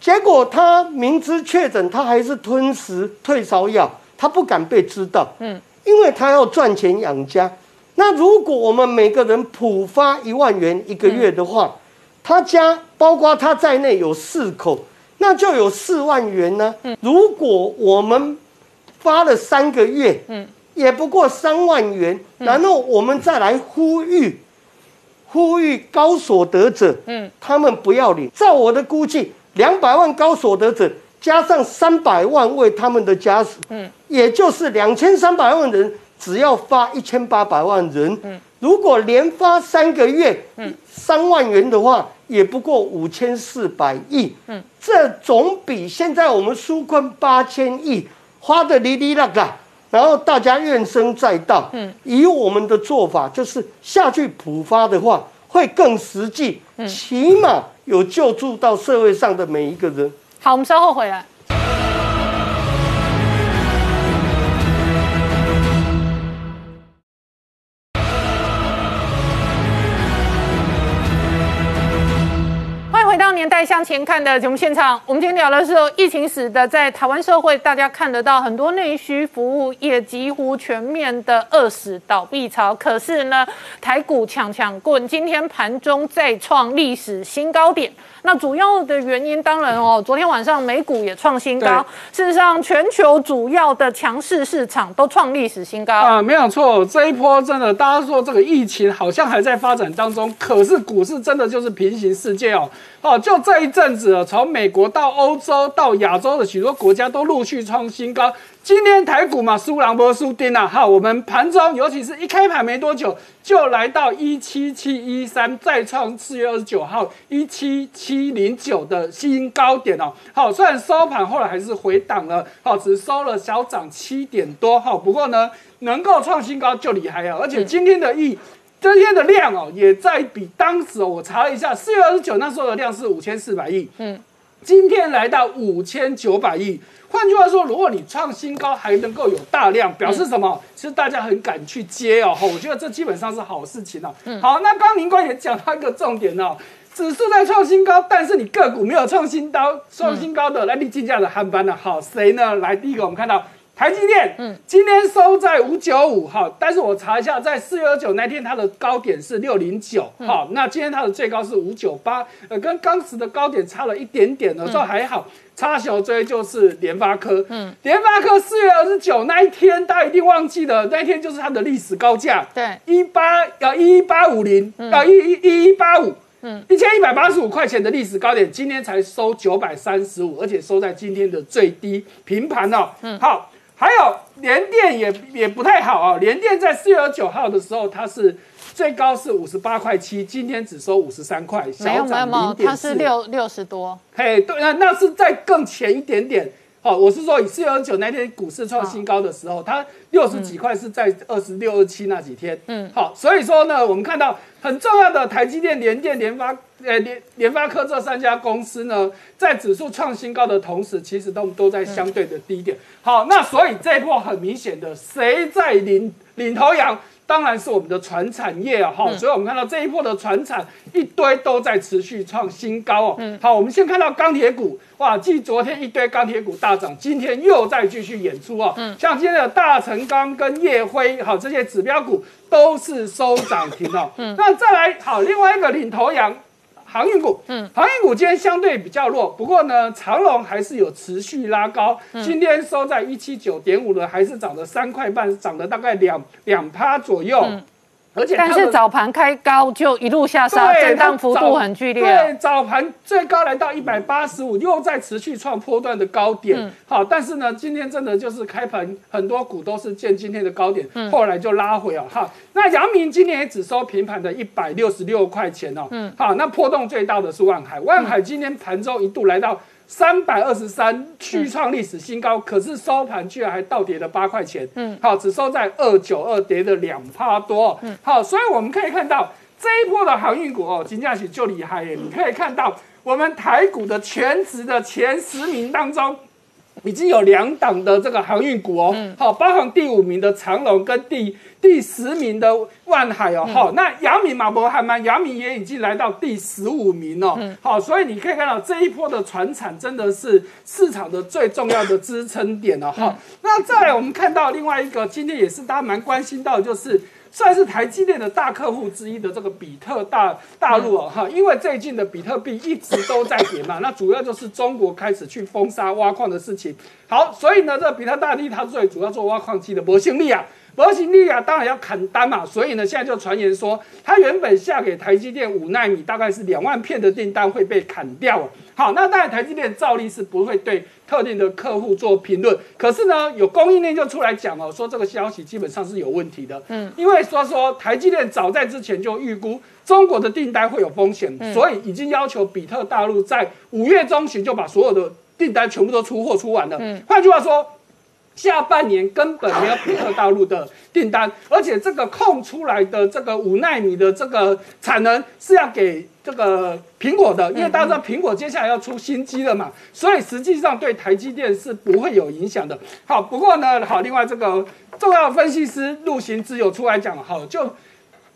结果他明知确诊，他还是吞食退烧药，他不敢被知道，嗯。因为他要赚钱养家，那如果我们每个人普发一万元一个月的话，他家包括他在内有四口，那就有四万元呢。如果我们发了三个月，嗯，也不过三万元，然后我们再来呼吁，呼吁高所得者，嗯，他们不要领。照我的估计，两百万高所得者。加上三百万位他们的家属，嗯，也就是两千三百万人，只要发一千八百万人，嗯，如果连发三个月，嗯，三万元的话，也不过五千四百亿，嗯，这总比现在我们纾困八千亿花的哩哩啦啦，然后大家怨声载道，嗯，以我们的做法就是下去普发的话，会更实际，嗯。起码有救助到社会上的每一个人。好，我们稍后回来。年代向前看的节目现场，我们今天聊的是疫情使得在台湾社会，大家看得到很多内需服务业几乎全面的饿死倒闭潮。可是呢，台股抢抢棍，今天盘中再创历史新高点。那主要的原因当然哦，昨天晚上美股也创新高。事实上，全球主要的强势市场都创历史新高啊，没有错。这一波真的，大家说这个疫情好像还在发展当中，可是股市真的就是平行世界哦，哦就。就这一阵子，从美国到欧洲到亚洲的许多国家都陆续创新高。今天台股嘛，输狼波输丁啊，好，我们盘中尤其是一开盘没多久，就来到一七七一三，再创四月二十九号一七七零九的新高点哦。好，虽然收盘后来还是回档了，好，只收了小涨七点多，好，不过呢，能够创新高就厉害啊，而且今天的亿。今天的量哦，也在比当时我查了一下，四月二十九那时候的量是五千四百亿，嗯，今天来到五千九百亿。换句话说，如果你创新高还能够有大量，表示什么？其实大家很敢去接哦，我觉得这基本上是好事情哦。好，那刚宁官也讲到一个重点哦，指数在创新高，但是你个股没有创新高，创新高的来你竞价的航班呢？好，谁呢？来，第一个我们看到。台积电，嗯，今天收在五九五，哈，但是我查一下，在四月二九那天它的高点是六零九，好，那今天它的最高是五九八，呃，跟当时的高点差了一点点的，说还好，插小追就是联发科，嗯，联发科四月二十九那一天，大家一定忘记了，那一天就是它的历史高价，对，一八呃一八五零，要一一一一八五，嗯，一千一百八十五块钱的历史高点，今天才收九百三十五，而且收在今天的最低平盘哦，嗯，好。还有联电也也不太好啊，联电在四月九号的时候，它是最高是五十八块七，今天只收五十三块，小涨零点它是六六十多。嘿，对，那那是再更前一点点。好，我是说以四月九那天股市创新高的时候，它六十几块是在二十六、二七那几天。嗯，好，所以说呢，我们看到很重要的台积电、联电、联发。呃，联联发科这三家公司呢，在指数创新高的同时，其实都都在相对的低点。好，那所以这一波很明显的，谁在领领头羊？当然是我们的船产业啊！哈，所以我们看到这一波的船产一堆都在持续创新高哦。嗯，好，我们先看到钢铁股，哇，继昨天一堆钢铁股大涨，今天又在继续演出哦。嗯，像今天的大成钢跟叶辉，好，这些指标股都是收涨停哦。嗯，那再来，好，另外一个领头羊。航运股，嗯，航运股今天相对比较弱，不过呢，长龙还是有持续拉高，今天收在一七九点五呢，还是涨了三块半，涨了大概两两趴左右。而且，但是早盘开高就一路下杀，震荡幅度很剧烈。对，早盘最高来到一百八十五，又在持续创波段的高点。好，但是呢，今天真的就是开盘很多股都是见今天的高点，后来就拉回啊。哈，那阳明今年也只收平盘的一百六十六块钱哦。嗯，好，那波动最大的是万海，万海今天盘中一度来到。三百二十三续创历史新高，可是收盘居然还倒跌了八块钱。嗯，好，只收在二九二，跌了两趴多。嗯，好，所以我们可以看到这一波的航运股哦，金价起就厉害耶。你可以看到我们台股的全值的前十名当中。已经有两档的这个航运股哦，好，包含第五名的长龙跟第第十名的万海哦，好，那阳明马博海嘛，阳明也已经来到第十五名哦，好，所以你可以看到这一波的船产真的是市场的最重要的支撑点了哈。那再来我们看到另外一个，今天也是大家蛮关心到，就是。算是台积电的大客户之一的这个比特大大陆哦哈，因为最近的比特币一直都在跌嘛，那主要就是中国开始去封杀挖矿的事情。好，所以呢，这比特大帝它最主要做挖矿机的博兴利啊，博兴利啊，当然要砍单嘛，所以呢，现在就传言说，他原本下给台积电五纳米大概是两万片的订单会被砍掉。好，那当然台积电照例是不会对。特定的客户做评论，可是呢，有供应链就出来讲哦，说这个消息基本上是有问题的。嗯，因为说说台积电早在之前就预估中国的订单会有风险，所以已经要求比特大陆在五月中旬就把所有的订单全部都出货出完了。嗯，换句话说。下半年根本没有比特大陆的订单，而且这个空出来的这个五纳米的这个产能是要给这个苹果的，因为大家知道苹果接下来要出新机了嘛，所以实际上对台积电是不会有影响的。好，不过呢，好，另外这个重要分析师陆行之有出来讲，好，就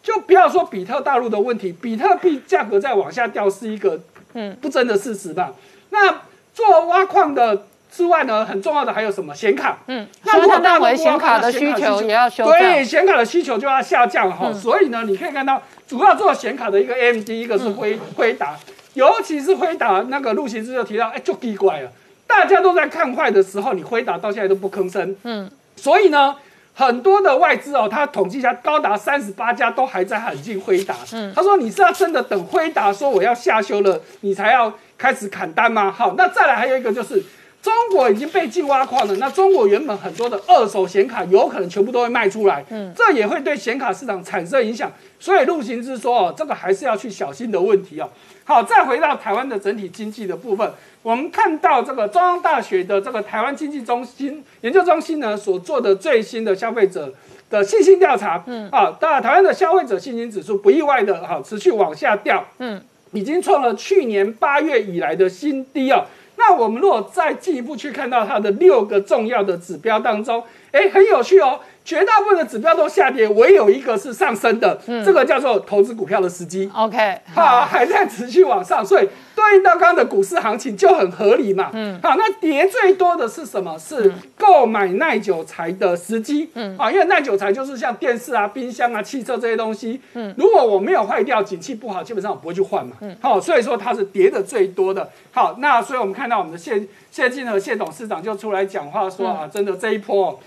就不要说比特大陆的问题，比特币价格再往下掉是一个嗯不争的事实吧。那做挖矿的。之外呢，很重要的还有什么显卡？嗯，那如果认为显卡的需求也要修对，显卡的需求就要下降哈。所以呢，你可以看到主要做显卡的一个 AMD，一个是辉辉达，尤其是辉达那个陆行之就提到，哎，就奇怪了，大家都在看坏的时候，你辉达到现在都不吭声。嗯，所以呢，很多的外资哦，他统计一下，高达三十八家都还在喊进辉达。嗯，他说你是要真的等辉达说我要下修了，你才要开始砍单吗？好，那再来还有一个就是。中国已经被禁挖矿了，那中国原本很多的二手显卡有可能全部都会卖出来，嗯，这也会对显卡市场产生影响。所以陆行之说哦，这个还是要去小心的问题哦。好，再回到台湾的整体经济的部分，我们看到这个中央大学的这个台湾经济中心研究中心呢所做的最新的消费者的信心调查，嗯，啊，当然台湾的消费者信心指数不意外的哈持续往下掉，嗯，已经创了去年八月以来的新低哦。那我们如果再进一步去看到它的六个重要的指标当中，哎，很有趣哦。绝大部分的指标都下跌，唯有一个是上升的，这个叫做投资股票的时机。OK，好，还在持续往上，所以对应到刚刚的股市行情就很合理嘛。嗯，好，那跌最多的是什么？是购买耐久材的时机。嗯，啊，因为耐久材就是像电视啊、冰箱啊、汽车这些东西。嗯，如果我没有坏掉，景气不好，基本上我不会去换嘛。嗯，好，所以说它是跌的最多的。好，那所以我们看到我们的谢谢金和谢董事长就出来讲话说啊，真的这一波。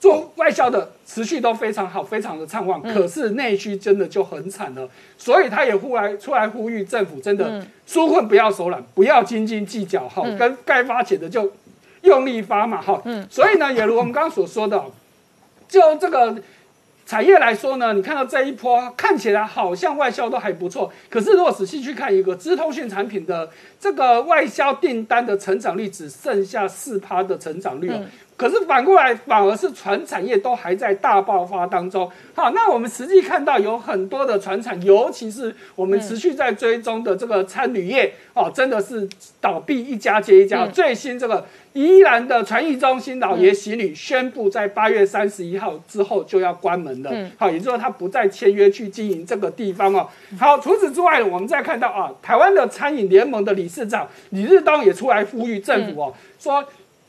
做外销的持续都非常好，非常的畅旺，可是内需真的就很惨了，所以他也呼来出来呼吁政府真的纾困不要手软，不要斤斤计较，哈，跟该发钱的就用力发嘛，哈，所以呢，也如我们刚刚所说的，就这个产业来说呢，你看到这一波看起来好像外销都还不错，可是如果仔细去看一个资通讯产品的这个外销订单的成长率，只剩下四趴的成长率哦。可是反过来，反而是船产业都还在大爆发当中。好，那我们实际看到有很多的船产，尤其是我们持续在追踪的这个餐旅业，哦，真的是倒闭一家接一家。最新这个宜兰的传艺中心老爷喜旅宣布，在八月三十一号之后就要关门了。好，也就是说他不再签约去经营这个地方哦。好，除此之外，我们再看到啊，台湾的餐饮联盟的理事长李日东也出来呼吁政府哦，说。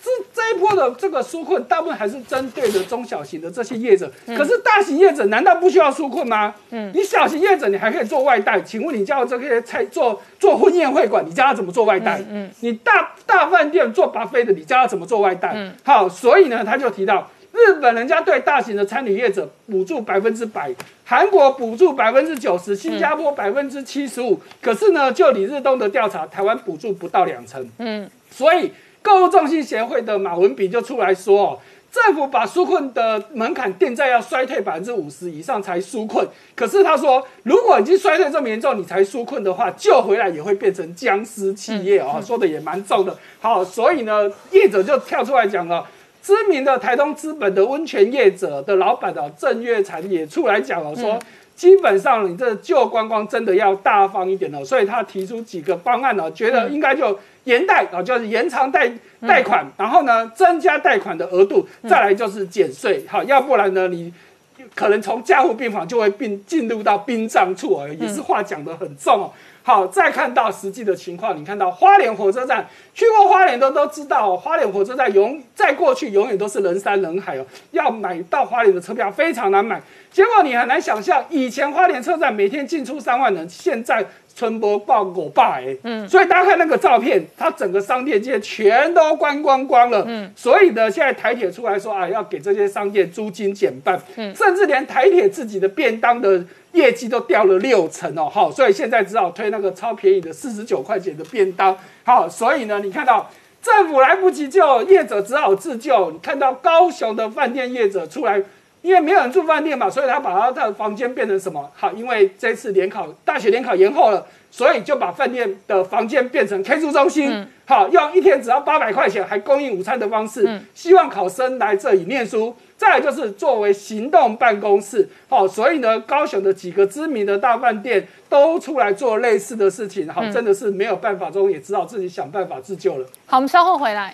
这这一波的这个纾困，大部分还是针对的中小型的这些业者。可是大型业者难道不需要纾困吗？嗯，你小型业者你还可以做外带，请问你叫这些菜做做婚宴会馆，你叫他怎么做外带？嗯，你大大饭店做巴菲的，你叫他怎么做外带？嗯，好，所以呢，他就提到日本人家对大型的餐饮业者补助百分之百，韩国补助百分之九十，新加坡百分之七十五。可是呢，就李日东的调查，台湾补助不到两成。嗯，所以。购物中心协会的马文比就出来说，哦政府把纾困的门槛定在要衰退百分之五十以上才纾困。可是他说，如果已经衰退这么严重，你才纾困的话，救回来也会变成僵尸企业哦。说的也蛮重的。好，所以呢，业者就跳出来讲了，知名的台东资本的温泉业者的老板哦，郑月婵也出来讲了，说。基本上，你这旧观光真的要大方一点哦，所以他提出几个方案呢，觉得应该就延贷啊，就是延长贷贷款，然后呢增加贷款的额度，再来就是减税，好，要不然呢你可能从加护病房就会并进入到殡葬处哦，也是话讲得很重哦。好，再看到实际的情况，你看到花莲火车站，去过花莲的都知道，哦花莲火车站永在过去永远都是人山人海哦，要买到花莲的车票非常难买。结果你很难想象，以前花莲车站每天进出三万人，现在春波报我爸哎，嗯，所以大家看那个照片，它整个商店街全都关光光了，嗯，所以呢，现在台铁出来说啊，要给这些商店租金减半，嗯，甚至连台铁自己的便当的。业绩都掉了六成哦，好，所以现在只好推那个超便宜的四十九块钱的便当，好，所以呢，你看到政府来不及救，业者只好自救。你看到高雄的饭店业者出来，因为没有人住饭店嘛，所以他把他的房间变成什么？好，因为这次联考大学联考延后了，所以就把饭店的房间变成 K 书中心，好，用一天只要八百块钱还供应午餐的方式，希望考生来这里念书。再就是作为行动办公室，好，所以呢，高雄的几个知名的大饭店都出来做类似的事情，好，真的是没有办法中，也只好自己想办法自救了。好，我们稍后回来。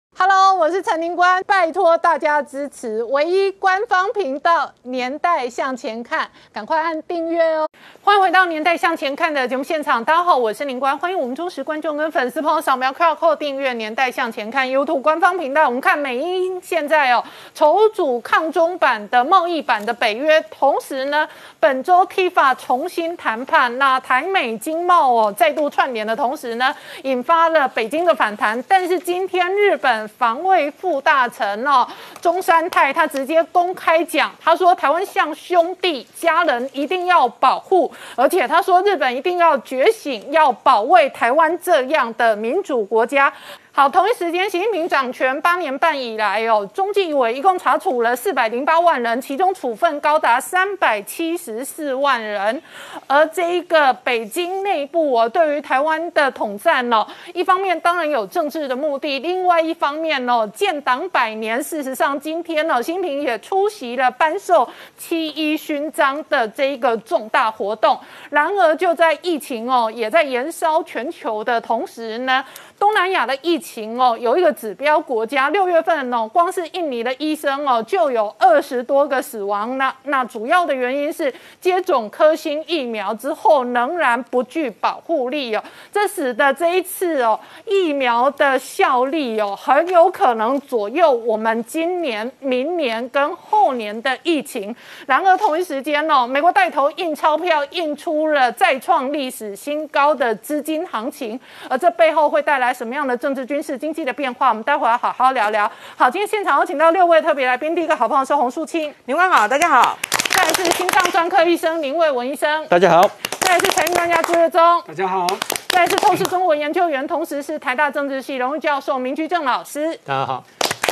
Hello，我是陈宁官，拜托大家支持唯一官方频道《年代向前看》，赶快按订阅哦！欢迎回到《年代向前看》的节目现场，大家好，我是宁官，欢迎我们忠实观众跟粉丝朋友扫描 QR Code 订阅《年代向前看》YouTube 官方频道。我们看美英现在哦筹组抗中版的贸易版的北约，同时呢，本周 TIFA 重新谈判，那台美经贸哦再度串联的同时呢，引发了北京的反弹。但是今天日本防卫副大臣哦，中山泰他直接公开讲，他说台湾像兄弟家人一定要保护，而且他说日本一定要觉醒，要保卫台湾这样的民主国家。好，同一时间，习近平掌权八年半以来哦，中纪委一共查处了四百零八万人，其中处分高达三百七十四万人。而这一个北京内部哦，对于台湾的统战哦，一方面当然有政治的目的，另外一方面哦，建党百年，事实上今天哦，习近平也出席了颁授七一勋章的这一个重大活动。然而就在疫情哦也在延烧全球的同时呢，东南亚的疫情哦，有一个指标国家，六月份哦，光是印尼的医生哦，就有二十多个死亡。那那主要的原因是接种科兴疫苗之后仍然不具保护力哦，这使得这一次哦疫苗的效力哦，很有可能左右我们今年、明年跟后年的疫情。然而同一时间哦，美国带头印钞票，印出了再创历史新高的资金行情，而这背后会带来什么样的政治？军事经济的变化，我们待会儿好好聊聊。好，今天现场有请到六位特别来宾，第一个好朋友是洪树清，林官好，大家好。再来是心脏专科医生林卫文医生，大家好。再来是财经专家朱月忠，大家好。再来是透视中文研究员，同时是台大政治系荣誉教授明居正老师，大家好。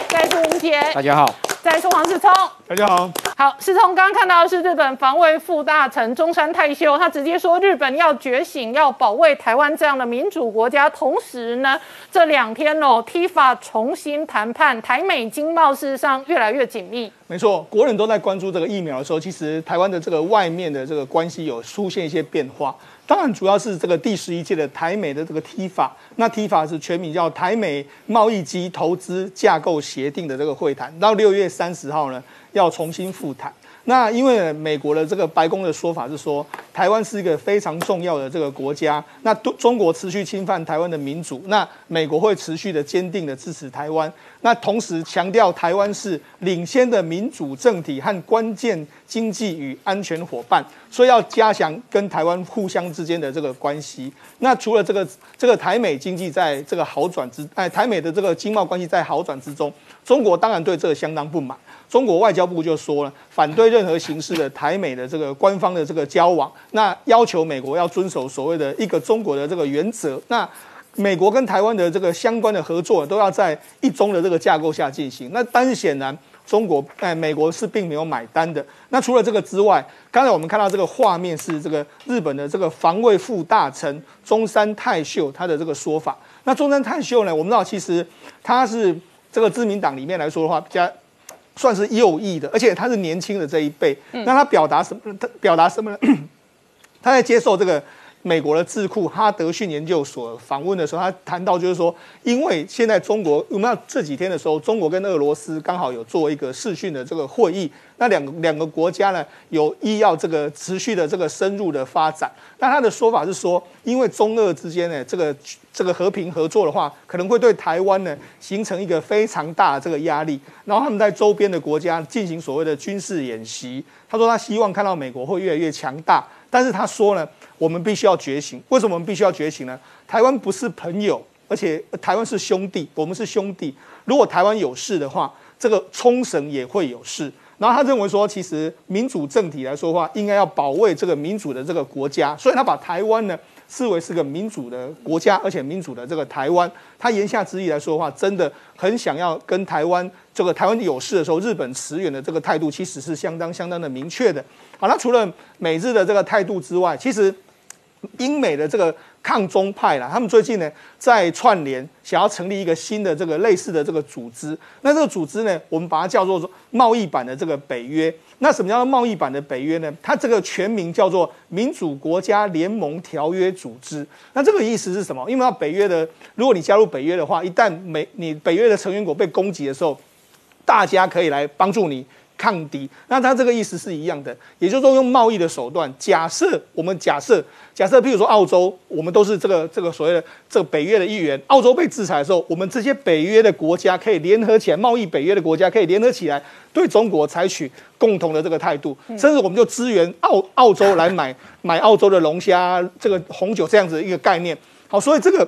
再来是吴杰，大家好。再来是黄世聪，大家好。好，世聪刚刚看到的是日本防卫副大臣中山泰秀，他直接说日本要觉醒，要保卫台湾这样的民主国家。同时呢，这两天哦，TIFA 重新谈判，台美经贸事实上越来越紧密。没错，国人都在关注这个疫苗的时候，其实台湾的这个外面的这个关系有出现一些变化。当然，主要是这个第十一届的台美的这个 TIFA，那 TIFA 是全名叫台美贸易及投资架构协定的这个会谈，到六月三十号呢要重新复谈。那因为美国的这个白宫的说法是说，台湾是一个非常重要的这个国家，那中国持续侵犯台湾的民主，那美国会持续的坚定的支持台湾。那同时强调台湾是领先的民主政体和关键经济与安全伙伴，所以要加强跟台湾互相之间的这个关系。那除了这个这个台美经济在这个好转之哎，台美的这个经贸关系在好转之中，中国当然对这个相当不满。中国外交部就说了，反对任何形式的台美的这个官方的这个交往，那要求美国要遵守所谓的一个中国的这个原则。那美国跟台湾的这个相关的合作都要在一中的这个架构下进行。那但是显然中国哎，美国是并没有买单的。那除了这个之外，刚才我们看到这个画面是这个日本的这个防卫副大臣中山泰秀他的这个说法。那中山泰秀呢，我们知道其实他是这个自民党里面来说的话比较。算是右翼的，而且他是年轻的这一辈。那他表达什么？他表达什么呢？他在接受这个美国的智库哈德逊研究所访问的时候，他谈到就是说，因为现在中国，我们要这几天的时候，中国跟俄罗斯刚好有做一个视讯的这个会议。那两个两个国家呢，有意要这个持续的这个深入的发展。那他的说法是说，因为中俄之间呢，这个这个和平合作的话，可能会对台湾呢形成一个非常大的这个压力。然后他们在周边的国家进行所谓的军事演习。他说他希望看到美国会越来越强大，但是他说呢，我们必须要觉醒。为什么我们必须要觉醒呢？台湾不是朋友，而且台湾是兄弟，我们是兄弟。如果台湾有事的话，这个冲绳也会有事。然后他认为说，其实民主政体来说的话，应该要保卫这个民主的这个国家，所以他把台湾呢视为是个民主的国家，而且民主的这个台湾，他言下之意来说的话，真的很想要跟台湾这个台湾有事的时候，日本驰援的这个态度，其实是相当相当的明确的。好，那除了美日的这个态度之外，其实英美的这个抗中派啦，他们最近呢在串联，想要成立一个新的这个类似的这个组织。那这个组织呢，我们把它叫做贸易版的这个北约。那什么叫做贸易版的北约呢？它这个全名叫做民主国家联盟条约组织。那这个意思是什么？因为北约的，如果你加入北约的话，一旦美你北约的成员国被攻击的时候，大家可以来帮助你。抗敌，那他这个意思是一样的，也就是说用贸易的手段。假设我们假设假设，譬如说澳洲，我们都是这个这个所谓的这个北约的一员。澳洲被制裁的时候，我们这些北约的国家可以联合起来，贸易北约的国家可以联合起来，对中国采取共同的这个态度，甚至我们就支援澳澳洲来买买澳洲的龙虾、这个红酒这样子一个概念。好，所以这个。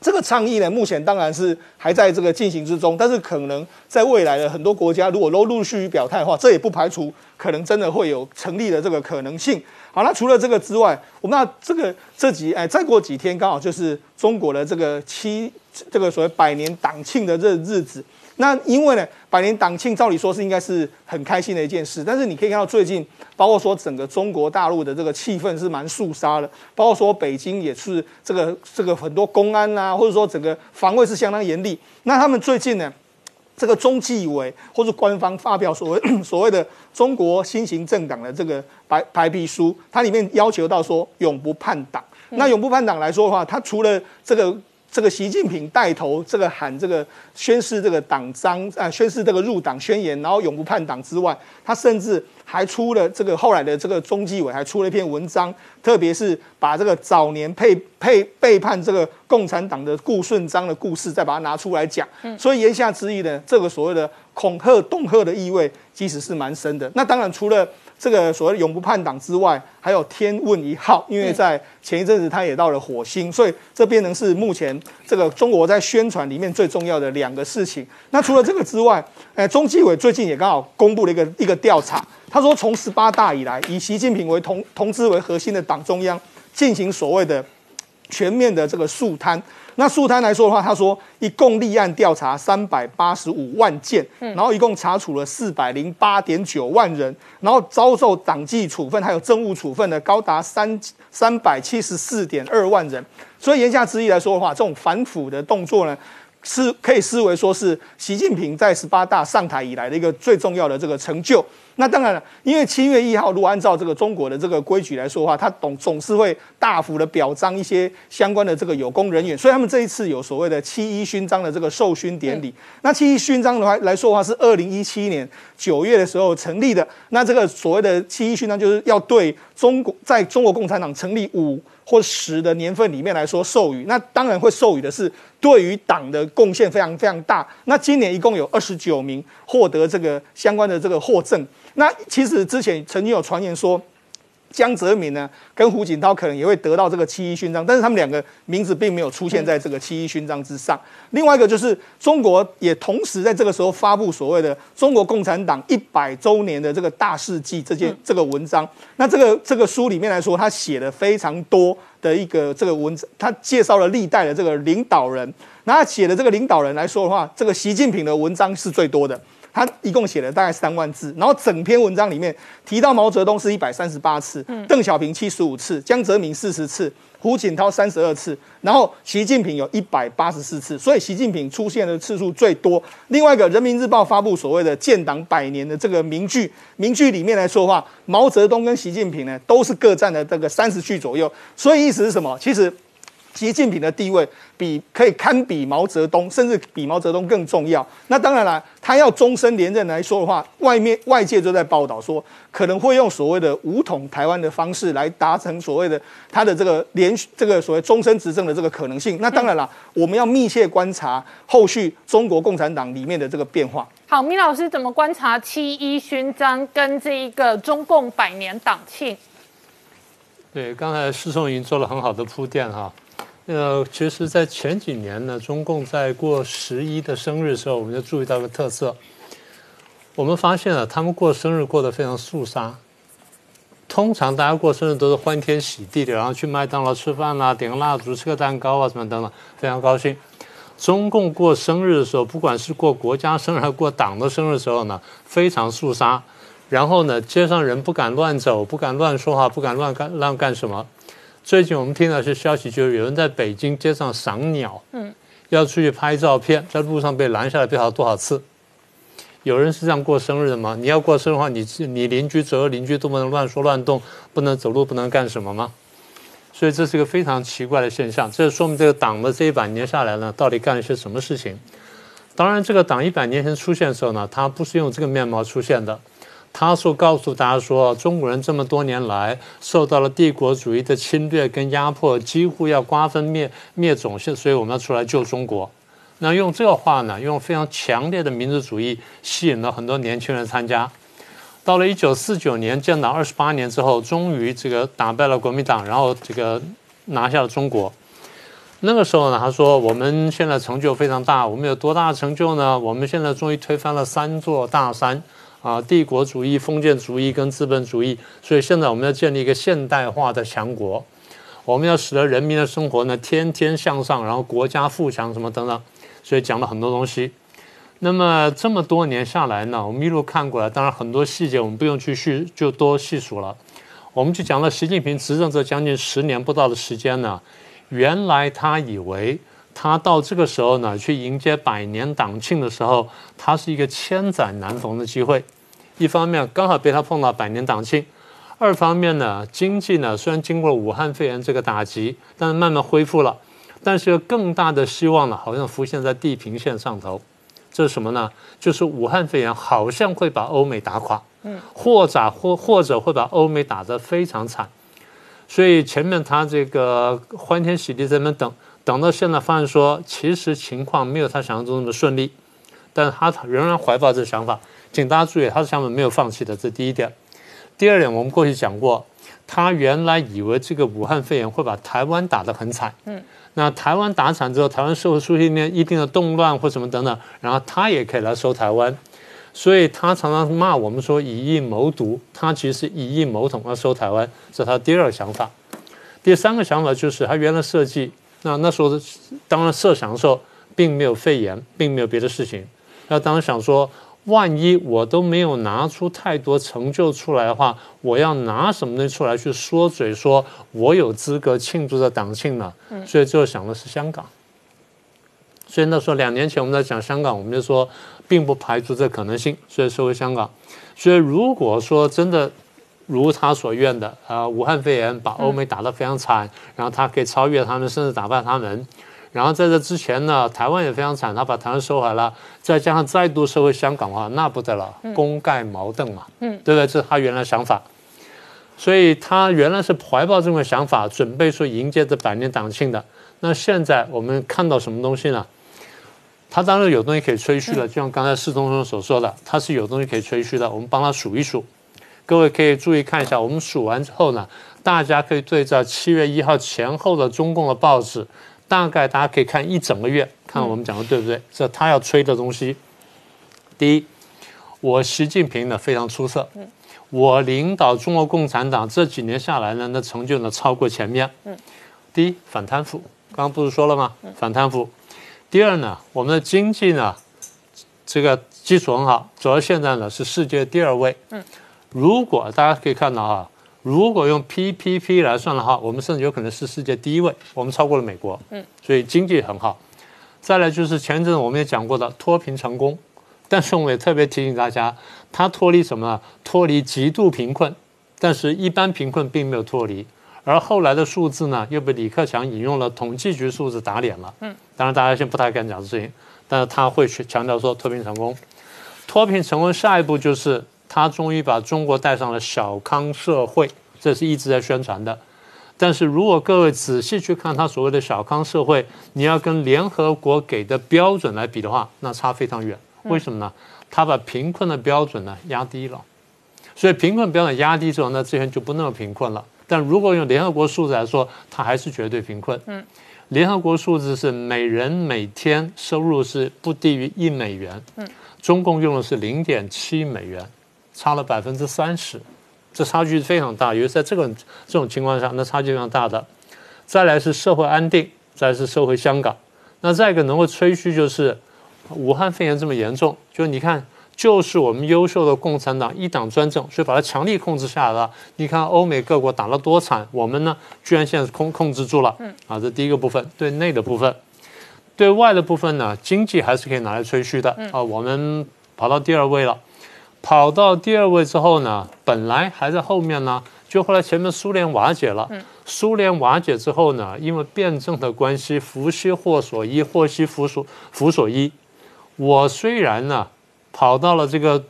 这个倡议呢，目前当然是还在这个进行之中，但是可能在未来的很多国家，如果都陆续表态的话，这也不排除可能真的会有成立的这个可能性。好，那除了这个之外，我们那这个这几哎，再过几天刚好就是中国的这个七这个所谓百年党庆的这日子。那因为呢，百年党庆照理说是应该是很开心的一件事，但是你可以看到最近，包括说整个中国大陆的这个气氛是蛮肃杀的，包括说北京也是这个这个很多公安啊，或者说整个防卫是相当严厉。那他们最近呢，这个中纪委或者官方发表所谓所谓的中国新型政党的这个白白皮书，它里面要求到说永不叛党。那永不叛党来说的话，它除了这个。这个习近平带头，这个喊这个宣誓这个党章啊，宣誓这个入党宣言，然后永不叛党之外，他甚至还出了这个后来的这个中纪委还出了一篇文章，特别是把这个早年配配背叛这个共产党的顾顺章的故事，再把它拿出来讲。所以言下之意呢，这个所谓的恐吓恫吓的意味，其实是蛮深的。那当然除了。这个所谓永不叛党之外，还有天问一号，因为在前一阵子他也到了火星，所以这变成是目前这个中国在宣传里面最重要的两个事情。那除了这个之外，哎，中纪委最近也刚好公布了一个一个调查，他说从十八大以来，以习近平为同同志为核心的党中央进行所谓的全面的这个肃贪。那肃贪来说的话，他说一共立案调查三百八十五万件，然后一共查处了四百零八点九万人，然后遭受党纪处分还有政务处分的高达三三百七十四点二万人。所以言下之意来说的话，这种反腐的动作呢？是可以视为说是习近平在十八大上台以来的一个最重要的这个成就。那当然了，因为七月一号，如果按照这个中国的这个规矩来说的话，他总总是会大幅的表彰一些相关的这个有功人员，所以他们这一次有所谓的七一勋章的这个授勋典礼。那七一勋章的话来说的话，是二零一七年九月的时候成立的。那这个所谓的七一勋章，就是要对中国在中国共产党成立五。或十的年份里面来说授予，那当然会授予的是对于党的贡献非常非常大。那今年一共有二十九名获得这个相关的这个获赠。那其实之前曾经有传言说。江泽民呢，跟胡锦涛可能也会得到这个七一勋章，但是他们两个名字并没有出现在这个七一勋章之上。另外一个就是中国也同时在这个时候发布所谓的中国共产党一百周年的这个大事记这件这个文章。那这个这个书里面来说，他写了非常多的一个这个文章，他介绍了历代的这个领导人。那他写的这个领导人来说的话，这个习近平的文章是最多的。他一共写了大概三万字，然后整篇文章里面提到毛泽东是一百三十八次，邓小平七十五次，江泽民四十次，胡锦涛三十二次，然后习近平有一百八十四次，所以习近平出现的次数最多。另外一个人民日报发布所谓的建党百年的这个名句，名句里面来说话，毛泽东跟习近平呢都是各占了这个三十句左右，所以意思是什么？其实。习近平的地位比可以堪比毛泽东，甚至比毛泽东更重要。那当然了，他要终身连任来说的话，外面外界都在报道说，可能会用所谓的武统台湾的方式来达成所谓的他的这个连续这个所谓终身执政的这个可能性。那当然了，我们要密切观察后续中国共产党里面的这个变化。好，米老师怎么观察七一勋章跟这一个中共百年党庆？对，刚才施松云做了很好的铺垫哈。呃，其实，在前几年呢，中共在过十一的生日的时候，我们就注意到个特色。我们发现了他们过生日过得非常肃杀。通常大家过生日都是欢天喜地的，然后去麦当劳吃饭啦，点个蜡烛，吃个蛋糕啊，什么等等，非常高兴。中共过生日的时候，不管是过国家生日还是过党的生日的时候呢，非常肃杀。然后呢，街上人不敢乱走，不敢乱说话，不敢乱干乱干什么。最近我们听到一些消息，就是有人在北京街上赏鸟，嗯，要出去拍照片，在路上被拦下来，不知道多少次。有人是这样过生日的吗？你要过生日的话，你你邻居左右邻居都不能乱说乱动，不能走路，不能干什么吗？所以这是一个非常奇怪的现象。这说明这个党的这一百年下来呢，到底干了些什么事情？当然，这个党一百年前出现的时候呢，它不是用这个面貌出现的。他说告诉大家说，中国人这么多年来受到了帝国主义的侵略跟压迫，几乎要瓜分灭灭种，所以我们要出来救中国。那用这个话呢，用非常强烈的民族主义吸引了很多年轻人参加。到了一九四九年建党二十八年之后，终于这个打败了国民党，然后这个拿下了中国。那个时候呢，他说我们现在成就非常大，我们有多大的成就呢？我们现在终于推翻了三座大山啊，帝国主义、封建主义跟资本主义。所以现在我们要建立一个现代化的强国，我们要使得人民的生活呢天天向上，然后国家富强什么等等。所以讲了很多东西，那么这么多年下来呢，我们一路看过来，当然很多细节我们不用去叙就多细数了。我们就讲了习近平执政这将近十年不到的时间呢，原来他以为他到这个时候呢去迎接百年党庆的时候，他是一个千载难逢的机会。一方面刚好被他碰到百年党庆，二方面呢经济呢虽然经过武汉肺炎这个打击，但是慢慢恢复了。但是有更大的希望呢，好像浮现在地平线上头，这是什么呢？就是武汉肺炎好像会把欧美打垮，嗯，或者或或者会把欧美打得非常惨，所以前面他这个欢天喜地在那等，等到现在发现说，其实情况没有他想象中那么顺利，但是他仍然怀抱这个想法，请大家注意，他的想法没有放弃的，这第一点。第二点，我们过去讲过，他原来以为这个武汉肺炎会把台湾打得很惨，嗯。那台湾打惨之后，台湾社会出现一定的动乱或什么等等，然后他也可以来收台湾，所以他常常骂我们说以疫谋独，他其实是以疫谋统要收台湾，这是他第二个想法。第三个想法就是他原来设计，那那时候当然设想的时候，并没有肺炎，并没有别的事情，那当时想说。万一我都没有拿出太多成就出来的话，我要拿什么东西出来去说嘴，说我有资格庆祝这党庆呢？所以最后想的是香港。所以那时候两年前我们在讲香港，我们就说并不排除这可能性，所以说回香港。所以如果说真的如他所愿的，啊，武汉肺炎把欧美打得非常惨，然后他可以超越他们，甚至打败他们。然后在这之前呢，台湾也非常惨，他把台湾收回来了，再加上再度收回香港的话，那不得了，功盖茅盾嘛，嗯，对不对？这是他原来想法，所以他原来是怀抱这种想法，准备说迎接这百年党庆的。那现在我们看到什么东西呢？他当然有东西可以吹嘘了，就像刚才施东东所说的，他是有东西可以吹嘘的。我们帮他数一数，各位可以注意看一下，我们数完之后呢，大家可以对照七月一号前后的中共的报纸。大概大家可以看一整个月，看我们讲的对不对？这他要吹的东西。第一，我习近平呢非常出色，我领导中国共产党这几年下来呢，那成就呢超过前面。第一，反贪腐，刚刚不是说了吗？反贪腐。第二呢，我们的经济呢，这个基础很好，主要现在呢是世界第二位。如果大家可以看到啊。如果用 PPP 来算的话，我们甚至有可能是世界第一位，我们超过了美国。嗯，所以经济很好。再来就是前阵子我们也讲过的脱贫成功，但是我们也特别提醒大家，它脱离什么？脱离极度贫困，但是一般贫困并没有脱离。而后来的数字呢，又被李克强引用了统计局数字打脸了。嗯，当然大家现在不太敢讲这事情，但是他会去强调说脱贫成功。脱贫成功下一步就是。他终于把中国带上了小康社会，这是一直在宣传的。但是如果各位仔细去看他所谓的小康社会，你要跟联合国给的标准来比的话，那差非常远。为什么呢？他把贫困的标准呢压低了，所以贫困标准压低之后，那这些人就不那么贫困了。但如果用联合国数字来说，他还是绝对贫困。嗯，联合国数字是每人每天收入是不低于一美元。嗯，中共用的是零点七美元。差了百分之三十，这差距是非常大。尤其在这个这种情况下，那差距非常大的。再来是社会安定，再是社会香港。那再一个能够吹嘘就是武汉肺炎这么严重，就你看就是我们优秀的共产党一党专政，所以把它强力控制下来了。你看欧美各国打了多惨，我们呢居然现在控控制住了。嗯，啊，这第一个部分，对内的部分，对外的部分呢，经济还是可以拿来吹嘘的。啊，我们跑到第二位了，跑到第二位之后呢，本来还在后面呢，就后来前面苏联瓦解了。嗯，苏联瓦解之后呢，因为辩证的关系，福兮祸所依，祸兮福所福所依。我虽然呢。跑到了这个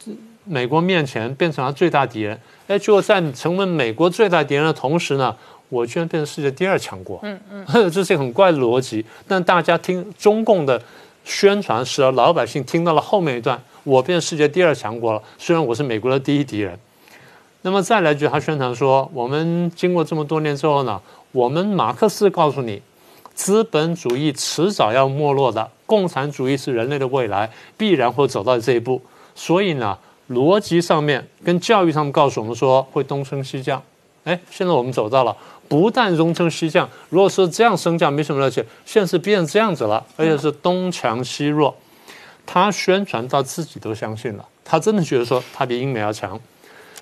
美国面前，变成了最大敌人。哎，就在成为美国最大敌人的同时呢，我居然变成世界第二强国。嗯嗯，这是一个很怪的逻辑。但大家听中共的宣传，使得老百姓听到了后面一段，我变世界第二强国了。虽然我是美国的第一敌人。那么再来句，他宣传说，我们经过这么多年之后呢，我们马克思告诉你，资本主义迟早要没落的。共产主义是人类的未来，必然会走到这一步。所以呢，逻辑上面跟教育上面告诉我们说会东升西降。哎，现在我们走到了，不但东升西降，如果说这样升降没什么了解，现在是变成这样子了，而且是东强西弱。他宣传到自己都相信了，他真的觉得说他比英美要强。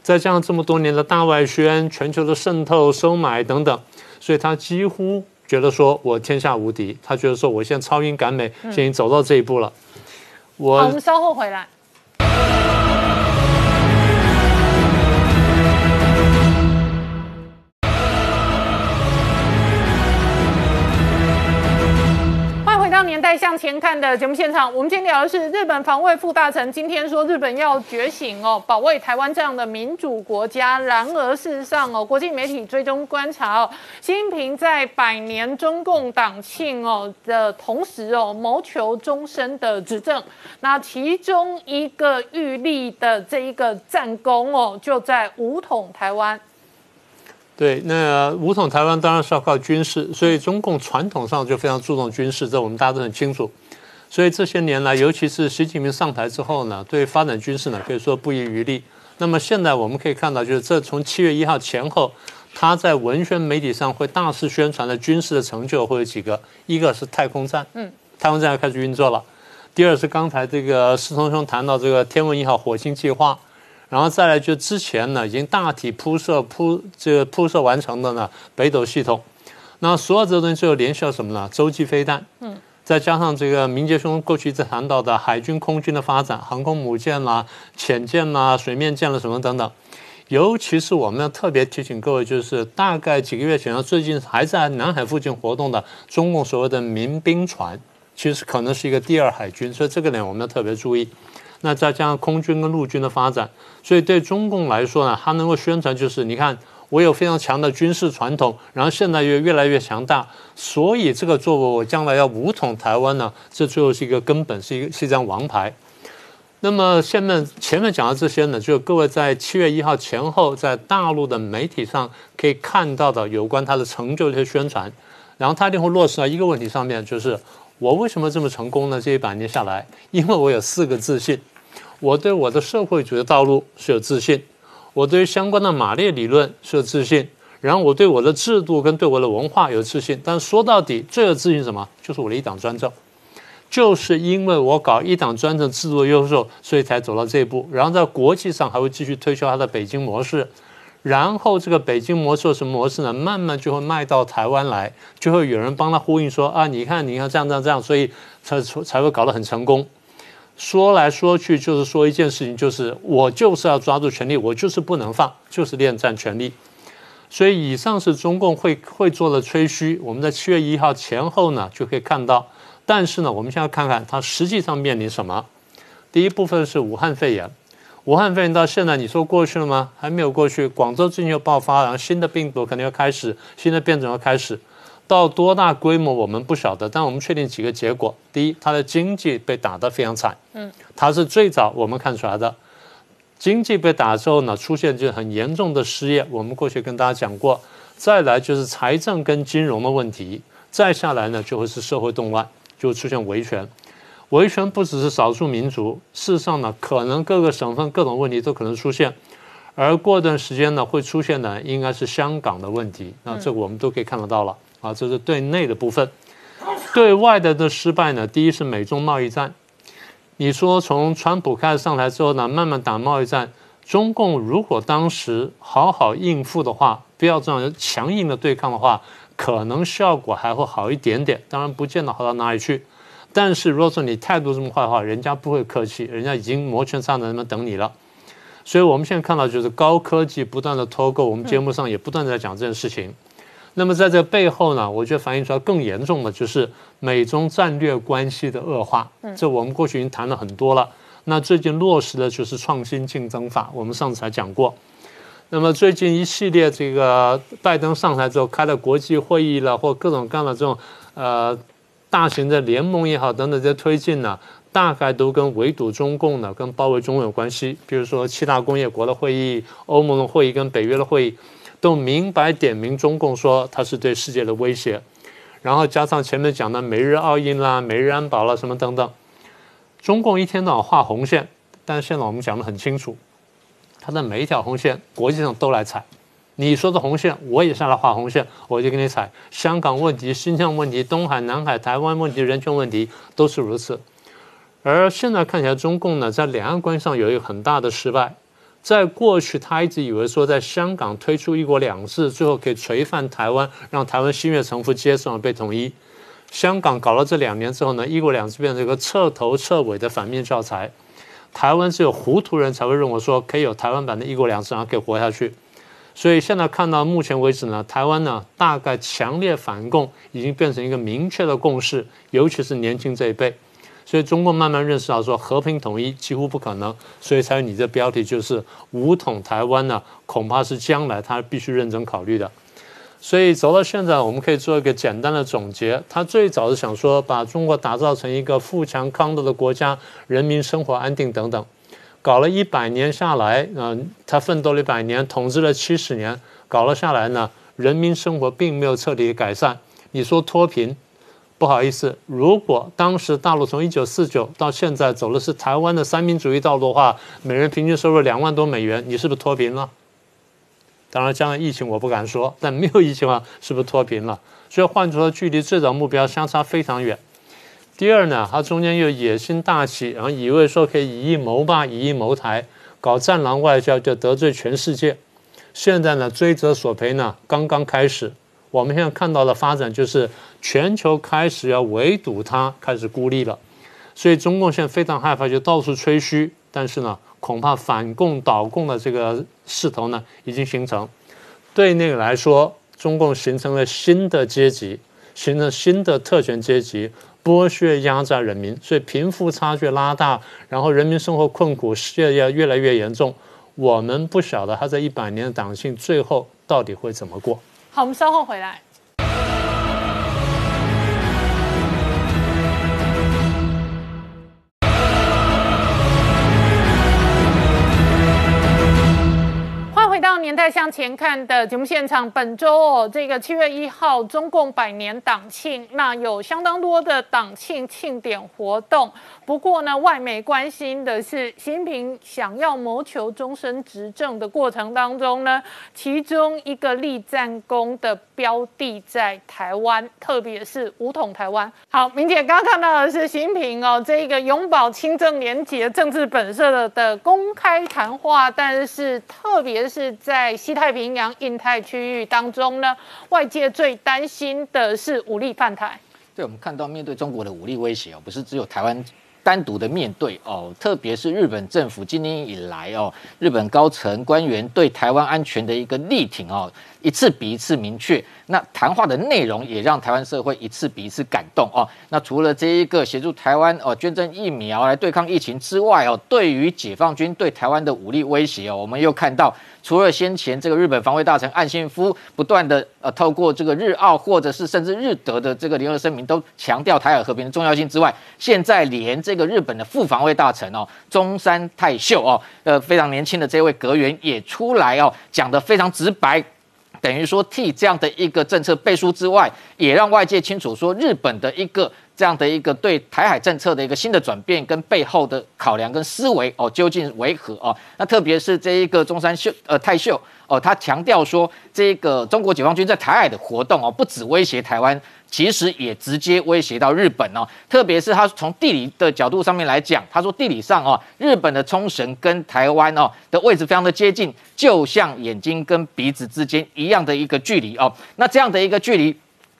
再加上这么多年的大外宣、全球的渗透、收买等等，所以他几乎。觉得说我天下无敌，他觉得说我现在超英赶美，现在已经走到这一步了。我我们稍后回来。让年代向前看的节目现场，我们今天聊的是日本防卫副大臣今天说日本要觉醒哦，保卫台湾这样的民主国家。然而事实上哦，国际媒体追踪观察哦，习近平在百年中共党庆哦的同时哦，谋求终身的执政。那其中一个预立的这一个战功哦，就在武统台湾。对，那武统台湾当然是要靠军事，所以中共传统上就非常注重军事，这我们大家都很清楚。所以这些年来，尤其是习近平上台之后呢，对发展军事呢可以说不遗余力。那么现在我们可以看到，就是这从七月一号前后，他在文宣媒体上会大肆宣传的军事的成就会有几个，一个是太空站，嗯，太空站要开始运作了；第二是刚才这个施聪兄谈到这个天文一号火星计划。然后再来就之前呢，已经大体铺设铺这个铺设完成的呢，北斗系统，那所有这东西最后联系到什么呢？洲际飞弹，嗯，再加上这个明杰兄过去一直谈到的海军空军的发展，航空母舰啦、潜舰啦、水面舰啦什么等等，尤其是我们要特别提醒各位，就是大概几个月前，最近还在南海附近活动的中共所谓的民兵船，其实可能是一个第二海军，所以这个点我们要特别注意。那再加上空军跟陆军的发展，所以对中共来说呢，它能够宣传就是你看我有非常强的军事传统，然后现在又越来越强大，所以这个作为我将来要武统台湾呢，这最后是一个根本，是一个是一张王牌。那么下面前面讲的这些呢，就各位在七月一号前后在大陆的媒体上可以看到的有关他的成就这些宣传，然后他一定会落实到一个问题上面，就是。我为什么这么成功呢？这一百年下来，因为我有四个自信：我对我的社会主义道路是有自信，我对相关的马列理论是有自信，然后我对我的制度跟对我的文化有自信。但说到底，最有自信什么？就是我的一党专政，就是因为我搞一党专政制度优秀，所以才走到这一步。然后在国际上还会继续推销他的北京模式。然后这个北京模式什么模式呢？慢慢就会卖到台湾来，就会有人帮他呼应说啊，你看，你看这样这样这样，所以才才会搞得很成功。说来说去就是说一件事情，就是我就是要抓住权力，我就是不能放，就是恋战权力。所以以上是中共会会做的吹嘘，我们在七月一号前后呢就可以看到。但是呢，我们现在看看它实际上面临什么。第一部分是武汉肺炎。武汉肺炎到现在，你说过去了吗？还没有过去。广州最近又爆发，然后新的病毒可能要开始，新的变种要开始，到多大规模我们不晓得，但我们确定几个结果：第一，它的经济被打得非常惨，嗯，它是最早我们看出来的，经济被打之后呢，出现就很严重的失业，我们过去跟大家讲过。再来就是财政跟金融的问题，再下来呢就会是社会动乱，就会出现维权。维权不只是少数民族，事实上呢，可能各个省份各种问题都可能出现，而过段时间呢，会出现的应该是香港的问题。那这个我们都可以看得到了啊，这是对内的部分。对外的的失败呢，第一是美中贸易战，你说从川普开始上台之后呢，慢慢打贸易战，中共如果当时好好应付的话，不要这样强硬的对抗的话，可能效果还会好一点点。当然不见得好到哪里去。但是如果说你态度这么坏的话，人家不会客气，人家已经摩拳擦掌那么等你了。所以我们现在看到就是高科技不断的脱钩，我们节目上也不断的在讲这件事情。那么在这背后呢，我觉得反映出来更严重的就是美中战略关系的恶化。这我们过去已经谈了很多了。那最近落实的就是创新竞争法，我们上次才讲过。那么最近一系列这个拜登上台之后开了国际会议了，或各种各样的这种呃大型的联盟也好等等在推进呢，大概都跟围堵中共呢、跟包围中共有关系。比如说七大工业国的会议、欧盟的会议跟北约的会议。都明白点名中共说它是对世界的威胁，然后加上前面讲的美日澳印啦、美日安保啦什么等等，中共一天到晚画红线，但是现在我们讲的很清楚，它的每一条红线国际上都来踩，你说的红线我也下来画红线，我就给你踩。香港问题、新疆问题、东海、南海、台湾问题、人权问题都是如此，而现在看起来中共呢在两岸关系上有一个很大的失败。在过去，他一直以为说，在香港推出一国两制，最后可以垂范台湾，让台湾心悦诚服接受被统一。香港搞了这两年之后呢，一国两制变成一个彻头彻尾的反面教材。台湾只有糊涂人才会认为说，可以有台湾版的一国两制，然后可以活下去。所以现在看到目前为止呢，台湾呢大概强烈反共已经变成一个明确的共识，尤其是年轻这一辈。所以中共慢慢认识到说和平统一几乎不可能，所以才有你这标题就是武统台湾呢，恐怕是将来他必须认真考虑的。所以走到现在，我们可以做一个简单的总结：他最早是想说把中国打造成一个富强康德的国家，人民生活安定等等。搞了一百年下来，嗯，他奋斗了一百年，统治了七十年，搞了下来呢，人民生活并没有彻底改善。你说脱贫？不好意思，如果当时大陆从一九四九到现在走的是台湾的三民主义道路的话，每人平均收入两万多美元，你是不是脱贫了？当然，将来疫情我不敢说，但没有疫情啊，是不是脱贫了？所以换出了距离最早目标相差非常远。第二呢，他中间又野心大起，然后以为说可以以一谋霸，以一谋台，搞战狼外交，就得罪全世界。现在呢，追责索赔呢，刚刚开始。我们现在看到的发展就是全球开始要围堵它，开始孤立了，所以中共现在非常害怕，就到处吹嘘。但是呢，恐怕反共倒共的这个势头呢已经形成。对内来说，中共形成了新的阶级，形成新的特权阶级，剥削压榨人民，所以贫富差距拉大，然后人民生活困苦，失业要越来越严重。我们不晓得他在一百年的党性最后到底会怎么过。好，我们稍后回来。年代向前看的节目现场，本周哦，这个七月一号，中共百年党庆，那有相当多的党庆庆典活动。不过呢，外媒关心的是，习近平想要谋求终身执政的过程当中呢，其中一个立战功的标的在台湾，特别是武统台湾。好，明姐刚刚看到的是习近平哦，这个永葆清正廉洁政治本色的的公开谈话，但是特别是。在西太平洋、印太区域当中呢，外界最担心的是武力犯台。对，我们看到面对中国的武力威胁哦，不是只有台湾单独的面对哦，特别是日本政府今年以来哦，日本高层官员对台湾安全的一个力挺哦。一次比一次明确，那谈话的内容也让台湾社会一次比一次感动哦。那除了这一个协助台湾哦捐赠疫苗来对抗疫情之外哦，对于解放军对台湾的武力威胁哦，我们又看到，除了先前这个日本防卫大臣岸信夫不断的呃透过这个日澳或者是甚至日德的这个联合声明都强调台海和平的重要性之外，现在连这个日本的副防卫大臣哦中山泰秀哦呃非常年轻的这位阁员也出来哦讲的非常直白。等于说替这样的一个政策背书之外，也让外界清楚说，日本的一个这样的一个对台海政策的一个新的转变跟背后的考量跟思维哦，究竟为何哦？那特别是这一个中山秀呃泰秀哦，他强调说，这个中国解放军在台海的活动哦，不止威胁台湾。其实也直接威胁到日本哦，特别是他从地理的角度上面来讲，他说地理上哦，日本的冲绳跟台湾哦的位置非常的接近，就像眼睛跟鼻子之间一样的一个距离哦。那这样的一个距离，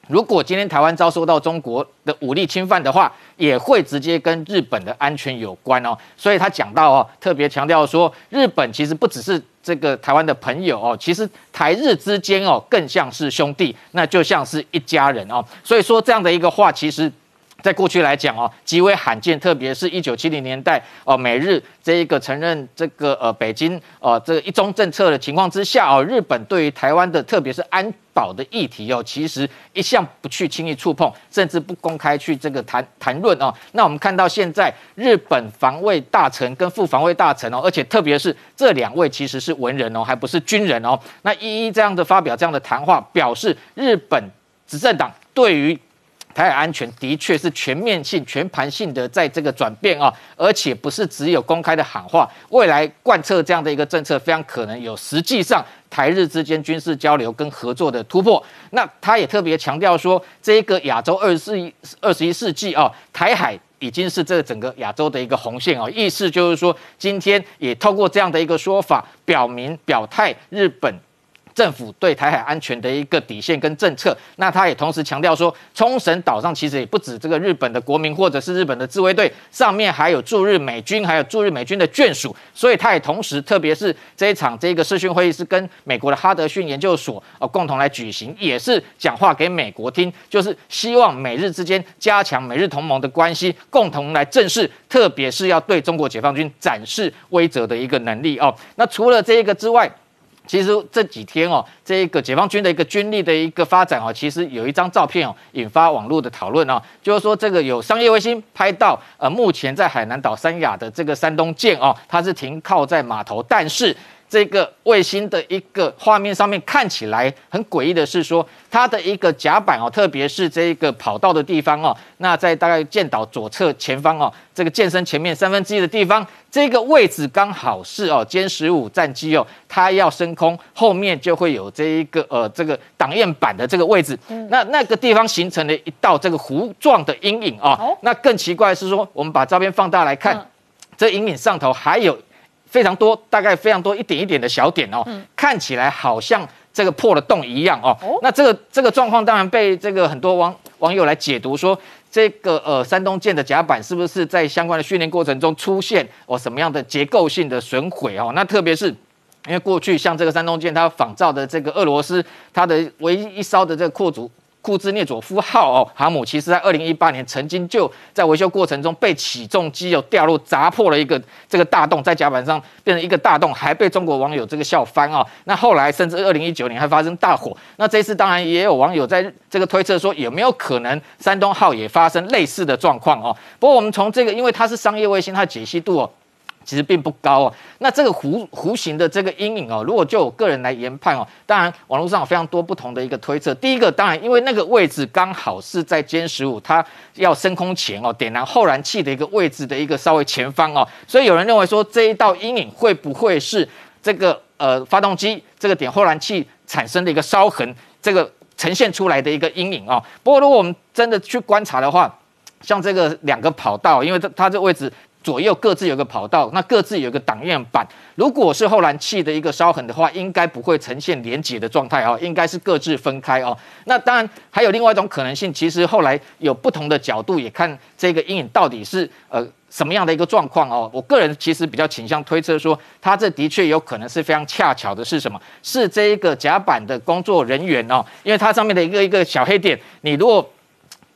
如果今天台湾遭受到中国的武力侵犯的话，也会直接跟日本的安全有关哦。所以他讲到哦，特别强调说，日本其实不只是。这个台湾的朋友哦，其实台日之间哦，更像是兄弟，那就像是一家人哦。所以说这样的一个话，其实。在过去来讲哦，极为罕见，特别是一九七零年代哦，美日这一个承认这个呃北京哦这个一中政策的情况之下哦，日本对于台湾的特别是安保的议题哦，其实一向不去轻易触碰，甚至不公开去这个谈谈论哦。那我们看到现在日本防卫大臣跟副防卫大臣哦，而且特别是这两位其实是文人哦，还不是军人哦，那一一这样的发表这样的谈话，表示日本执政党对于。台海安全的确是全面性、全盘性的在这个转变啊，而且不是只有公开的喊话，未来贯彻这样的一个政策，非常可能有实际上台日之间军事交流跟合作的突破。那他也特别强调说，这个亚洲二十世二十一世纪啊，台海已经是这整个亚洲的一个红线啊，意思就是说，今天也透过这样的一个说法，表明表态日本。政府对台海安全的一个底线跟政策，那他也同时强调说，冲绳岛上其实也不止这个日本的国民或者是日本的自卫队，上面还有驻日美军，还有驻日美军的眷属，所以他也同时，特别是这一场这个视讯会议是跟美国的哈德逊研究所呃共同来举行，也是讲话给美国听，就是希望美日之间加强美日同盟的关系，共同来正视，特别是要对中国解放军展示威慑的一个能力哦。那除了这一个之外，其实这几天哦，这个解放军的一个军力的一个发展哦，其实有一张照片哦，引发网络的讨论哦，就是说这个有商业卫星拍到，呃，目前在海南岛三亚的这个山东舰哦，它是停靠在码头，但是。这个卫星的一个画面上面看起来很诡异的是说，它的一个甲板哦，特别是这个跑道的地方哦，那在大概舰岛左侧前方哦，这个舰身前面三分之一的地方，这个位置刚好是哦歼十五战机哦，它要升空，后面就会有这一个呃这个挡焰板的这个位置，那那个地方形成了一道这个弧状的阴影啊。那更奇怪的是说，我们把照片放大来看，这阴影上头还有。非常多，大概非常多，一点一点的小点哦，看起来好像这个破了洞一样哦。那这个这个状况当然被这个很多网网友来解读说，这个呃山东舰的甲板是不是在相关的训练过程中出现哦什么样的结构性的损毁哦？那特别是因为过去像这个山东舰，它仿造的这个俄罗斯它的唯一一艘的这个扩组。库兹涅佐夫号哦航母，其实在二零一八年曾经就在维修过程中被起重机有掉落砸破了一个这个大洞，在甲板上变成一个大洞，还被中国网友这个笑翻哦。那后来甚至二零一九年还发生大火。那这次当然也有网友在这个推测说，有没有可能山东号也发生类似的状况哦？不过我们从这个，因为它是商业卫星，它的解析度哦。其实并不高哦。那这个弧弧形的这个阴影哦，如果就我个人来研判哦，当然网络上有非常多不同的一个推测。第一个，当然因为那个位置刚好是在歼十五它要升空前哦，点燃后燃器的一个位置的一个稍微前方哦，所以有人认为说这一道阴影会不会是这个呃发动机这个点后燃器产生的一个烧痕，这个呈现出来的一个阴影哦。不过如果我们真的去观察的话，像这个两个跑道，因为它它这位置。左右各自有个跑道，那各自有个挡焰板。如果是后燃器的一个烧痕的话，应该不会呈现连接的状态哦，应该是各自分开哦。那当然还有另外一种可能性，其实后来有不同的角度也看这个阴影到底是呃什么样的一个状况哦。我个人其实比较倾向推测说，它这的确有可能是非常恰巧的是什么？是这一个甲板的工作人员哦，因为它上面的一个一个小黑点，你如果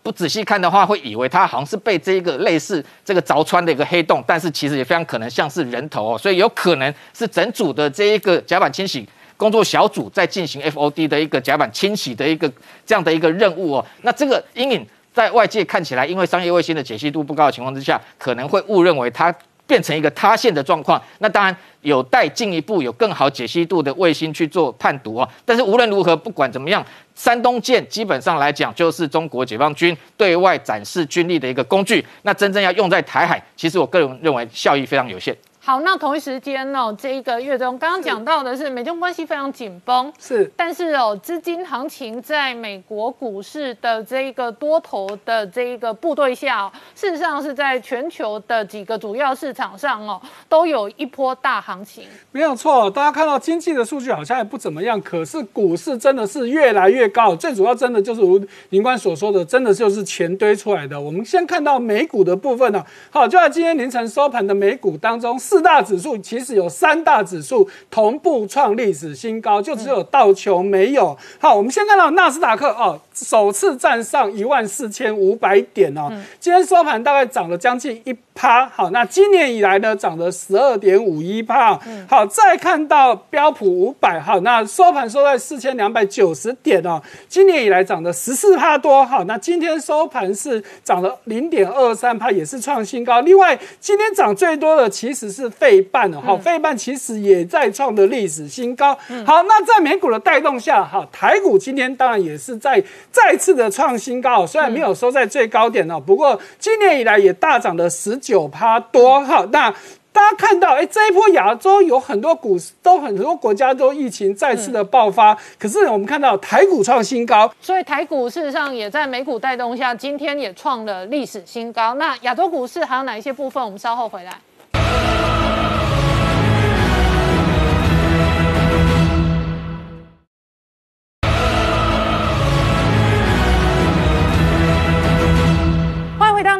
不仔细看的话，会以为它好像是被这一个类似这个凿穿的一个黑洞，但是其实也非常可能像是人头哦，所以有可能是整组的这一个甲板清洗工作小组在进行 FOD 的一个甲板清洗的一个这样的一个任务哦。那这个阴影在外界看起来，因为商业卫星的解析度不高的情况之下，可能会误认为它。变成一个塌陷的状况。那当然有待进一步有更好解析度的卫星去做判读啊。但是无论如何，不管怎么样，山东舰基本上来讲就是中国解放军对外展示军力的一个工具。那真正要用在台海，其实我个人认为效益非常有限。好，那同一时间呢，这一个月中刚刚讲到的是美中关系非常紧绷，是，但是哦，资金行情在美国股市的这一个多头的这一个部队下，事实上是在全球的几个主要市场上哦，都有一波大行情。没有错，大家看到经济的数据好像也不怎么样，可是股市真的是越来越高。最主要真的就是如林官所说的，真的就是钱堆出来的。我们先看到美股的部分呢，好，就在今天凌晨收盘的美股当中。四大指数其实有三大指数同步创历史新高，就只有道琼没有。好，我们先看到纳斯达克哦，首次站上一万四千五百点哦，今天收盘大概涨了将近一趴。好，那今年以来呢，涨了十二点五一趴。好，再看到标普五百，好，那收盘收在四千两百九十点哦，今年以来涨了十四趴多。好，那今天收盘是涨了零点二三趴，也是创新高。另外，今天涨最多的其实是。是费半了哈，费半其实也在创的历史新高。好，那在美股的带动下，哈，台股今天当然也是在再次的创新高，虽然没有收在最高点哦，不过今年以来也大涨了十九趴多。哈，那大家看到，哎，这一波亚洲有很多股市都很多国家都疫情再次的爆发，可是我们看到台股创新高，所以台股事实上也在美股带动下，今天也创了历史新高。那亚洲股市还有哪一些部分？我们稍后回来。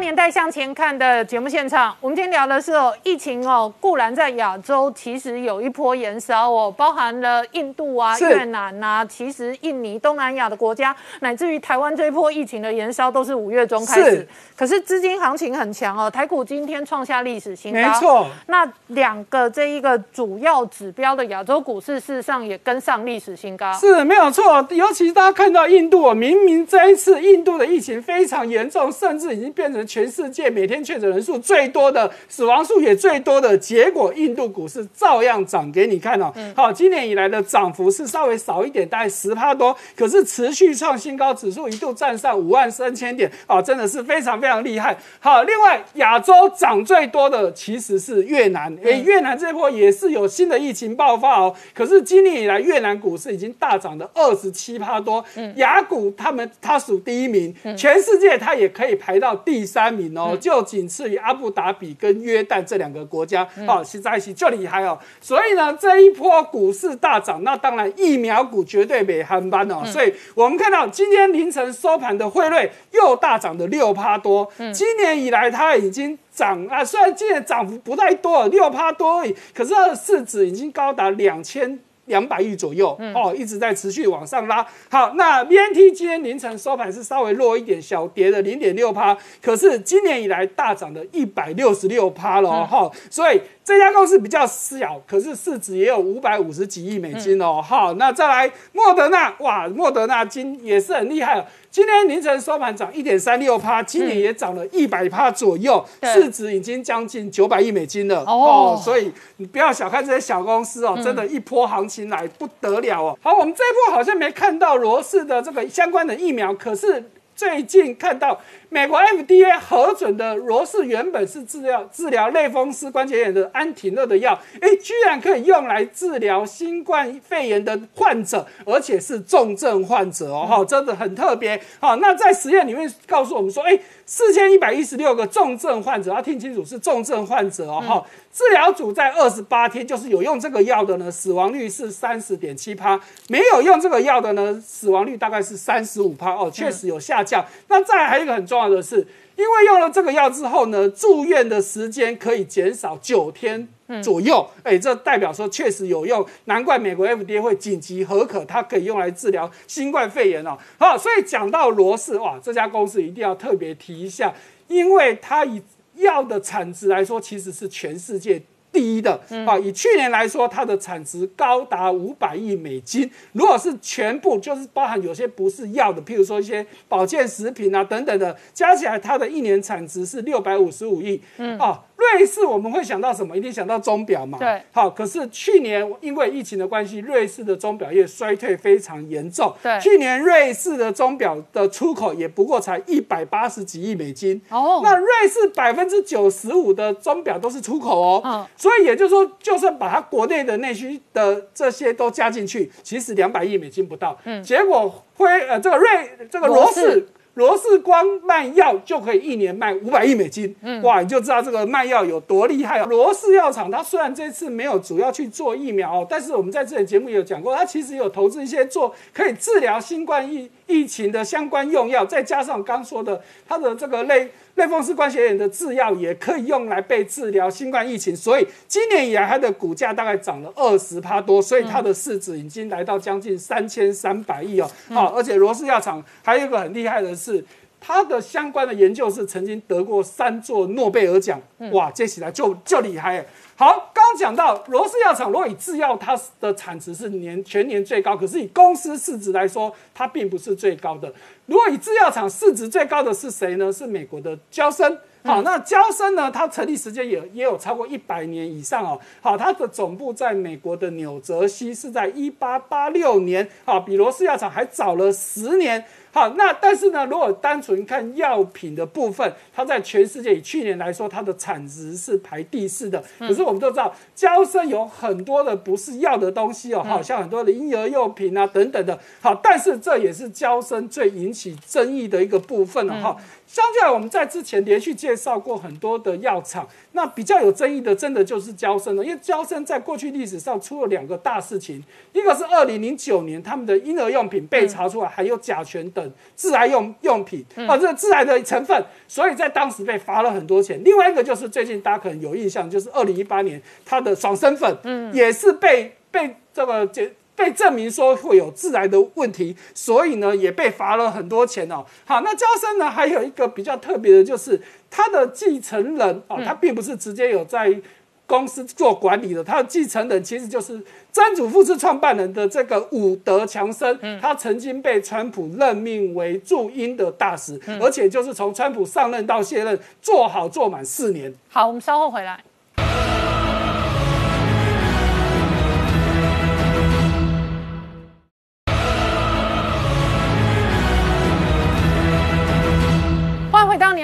年代向前看的节目现场，我们今天聊的是哦，疫情哦，固然在亚洲其实有一波延烧哦，包含了印度啊、越南呐，其实印尼、东南亚的国家，乃至于台湾这一波疫情的延烧都是五月中开始。可是资金行情很强哦，台股今天创下历史新高。没错，那两个这一个主要指标的亚洲股市，事实上也跟上历史新高。是没有错，尤其大家看到印度，明明这一次印度的疫情非常严重，甚至已经变成。全世界每天确诊人数最多的，死亡数也最多的，结果印度股市照样涨给你看哦。好，今年以来的涨幅是稍微少一点，大概十趴多，可是持续创新高，指数一度站上五万三千点，啊，真的是非常非常厉害。好，另外亚洲涨最多的其实是越南，哎，越南这波也是有新的疫情爆发哦，可是今年以来越南股市已经大涨了二十七趴多，雅股他们它属第一名，全世界它也可以排到第三。三名哦，就仅次于阿布达比跟约旦这两个国家哦，是在一起就厉害哦。所以呢，这一波股市大涨，那当然疫苗股绝对没憨班哦。所以我们看到今天凌晨收盘的汇率又大涨的六趴多，今年以来它已经涨啊，虽然今年涨幅不太多，六趴多而已，可是它的市值已经高达两千。两百亿左右哦，一直在持续往上拉。好，那 BNT 今天凌晨收盘是稍微弱一点，小跌了零点六趴，可是今年以来大涨了一百六十六趴了哈，所以。这家公司比较小，可是市值也有五百五十几亿美金哦。好，那再来莫德纳，哇，莫德纳今也是很厉害今天凌晨收盘涨一点三六趴，今年也涨了一百趴左右，市值已经将近九百亿美金了哦。所以你不要小看这些小公司哦，真的，一波行情来不得了哦。好，我们这一波好像没看到罗氏的这个相关的疫苗，可是最近看到。美国 FDA 核准的罗氏原本是治疗治疗类风湿关节炎的安婷乐的药，哎，居然可以用来治疗新冠肺炎的患者，而且是重症患者哦，哈，真的很特别。好，那在实验里面告诉我们说，哎，四千一百一十六个重症患者，要听清楚是重症患者哦，哈，治疗组在二十八天就是有用这个药的呢，死亡率是三十点七趴，没有用这个药的呢，死亡率大概是三十五趴哦，确实有下降。那再还有一个很重要。的是，因为用了这个药之后呢，住院的时间可以减少九天左右。哎，这代表说确实有用，难怪美国 FDA 会紧急核可，它可以用来治疗新冠肺炎哦。好，所以讲到罗氏哇，这家公司一定要特别提一下，因为它以药的产值来说，其实是全世界。第一的啊，以去年来说，它的产值高达五百亿美金。如果是全部，就是包含有些不是药的，譬如说一些保健食品啊等等的，加起来它的一年产值是六百五十五亿。嗯啊，瑞瑞士我们会想到什么？一定想到钟表嘛。对。好，可是去年因为疫情的关系，瑞士的钟表业衰退非常严重。对。去年瑞士的钟表的出口也不过才一百八十几亿美金。哦。那瑞士百分之九十五的钟表都是出口哦。嗯。所以也就是说，就算把它国内的内需的这些都加进去，其实两百亿美金不到。嗯。结果辉呃这个瑞这个罗氏。罗氏光卖药就可以一年卖五百亿美金，哇，你就知道这个卖药有多厉害啊。罗氏药厂它虽然这次没有主要去做疫苗，但是我们在这里节目也有讲过，它其实有投资一些做可以治疗新冠疫疫情的相关用药，再加上刚说的它的这个类。类风湿关节炎的制药也可以用来被治疗新冠疫情，所以今年以来它的股价大概涨了二十趴多，所以它的市值已经来到将近三千三百亿哦。好，而且罗氏药厂还有一个很厉害的是，它的相关的研究是曾经得过三座诺贝尔奖，哇，接起来就就厉害。好，刚刚讲到罗氏药厂，如果以制药它的产值是年全年最高，可是以公司市值来说，它并不是最高的。如果以制药厂市值最高的是谁呢？是美国的交生。好，那交生呢？它成立时间也也有超过一百年以上哦。好，它的总部在美国的纽泽西，是在一八八六年。好，比罗氏药厂还早了十年。好，那但是呢，如果单纯看药品的部分，它在全世界以去年来说，它的产值是排第四的。可是我们都知道，娇生有很多的不是药的东西哦，好像很多的婴儿用品啊等等的。好，但是这也是娇生最引起争议的一个部分了哈。相较来，我们在之前连续介绍过很多的药厂，那比较有争议的，真的就是交生了。因为交生在过去历史上出了两个大事情，一个是二零零九年他们的婴儿用品被查出来含有甲醛等致癌用用品，啊，这个致癌的成分，所以在当时被罚了很多钱。另外一个就是最近大家可能有印象，就是二零一八年它的爽身粉，嗯，也是被被这个检。被证明说会有致癌的问题，所以呢也被罚了很多钱哦。好，那交生呢还有一个比较特别的，就是他的继承人哦，他并不是直接有在公司做管理的，他的继承人其实就是曾祖父是创办人的这个伍德强生，他曾经被川普任命为驻英的大使，而且就是从川普上任到卸任做好做满四年。好，我们稍后回来。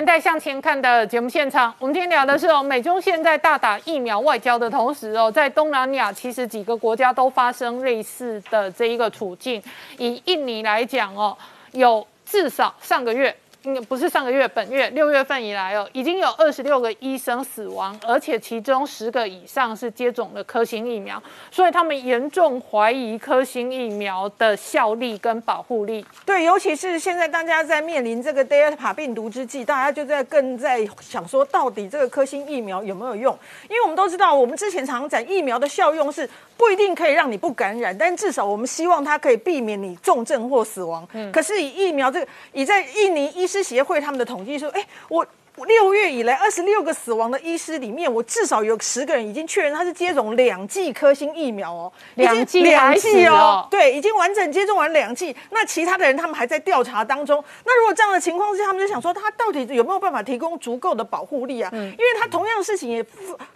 在向前看的节目现场，我们今天聊的是哦，美中现在大打疫苗外交的同时哦，在东南亚其实几个国家都发生类似的这一个处境。以印尼来讲哦，有至少上个月。不是上个月，本月六月份以来哦，已经有二十六个医生死亡，而且其中十个以上是接种了科兴疫苗，所以他们严重怀疑科兴疫苗的效力跟保护力。对，尤其是现在大家在面临这个 Delta 病毒之际，大家就在更在想说，到底这个科兴疫苗有没有用？因为我们都知道，我们之前常讲疫苗的效用是不一定可以让你不感染，但至少我们希望它可以避免你重症或死亡。嗯，可是以疫苗这个，以在印尼医师协会他们的统计说，哎，我。六月以来，二十六个死亡的医师里面，我至少有十个人已经确认他是接种两剂科兴疫苗哦，两剂两剂哦，对，已经完整接种完两剂。那其他的人他们还在调查当中。那如果这样的情况之下，他们就想说，他到底有没有办法提供足够的保护力啊？嗯，因为他同样的事情也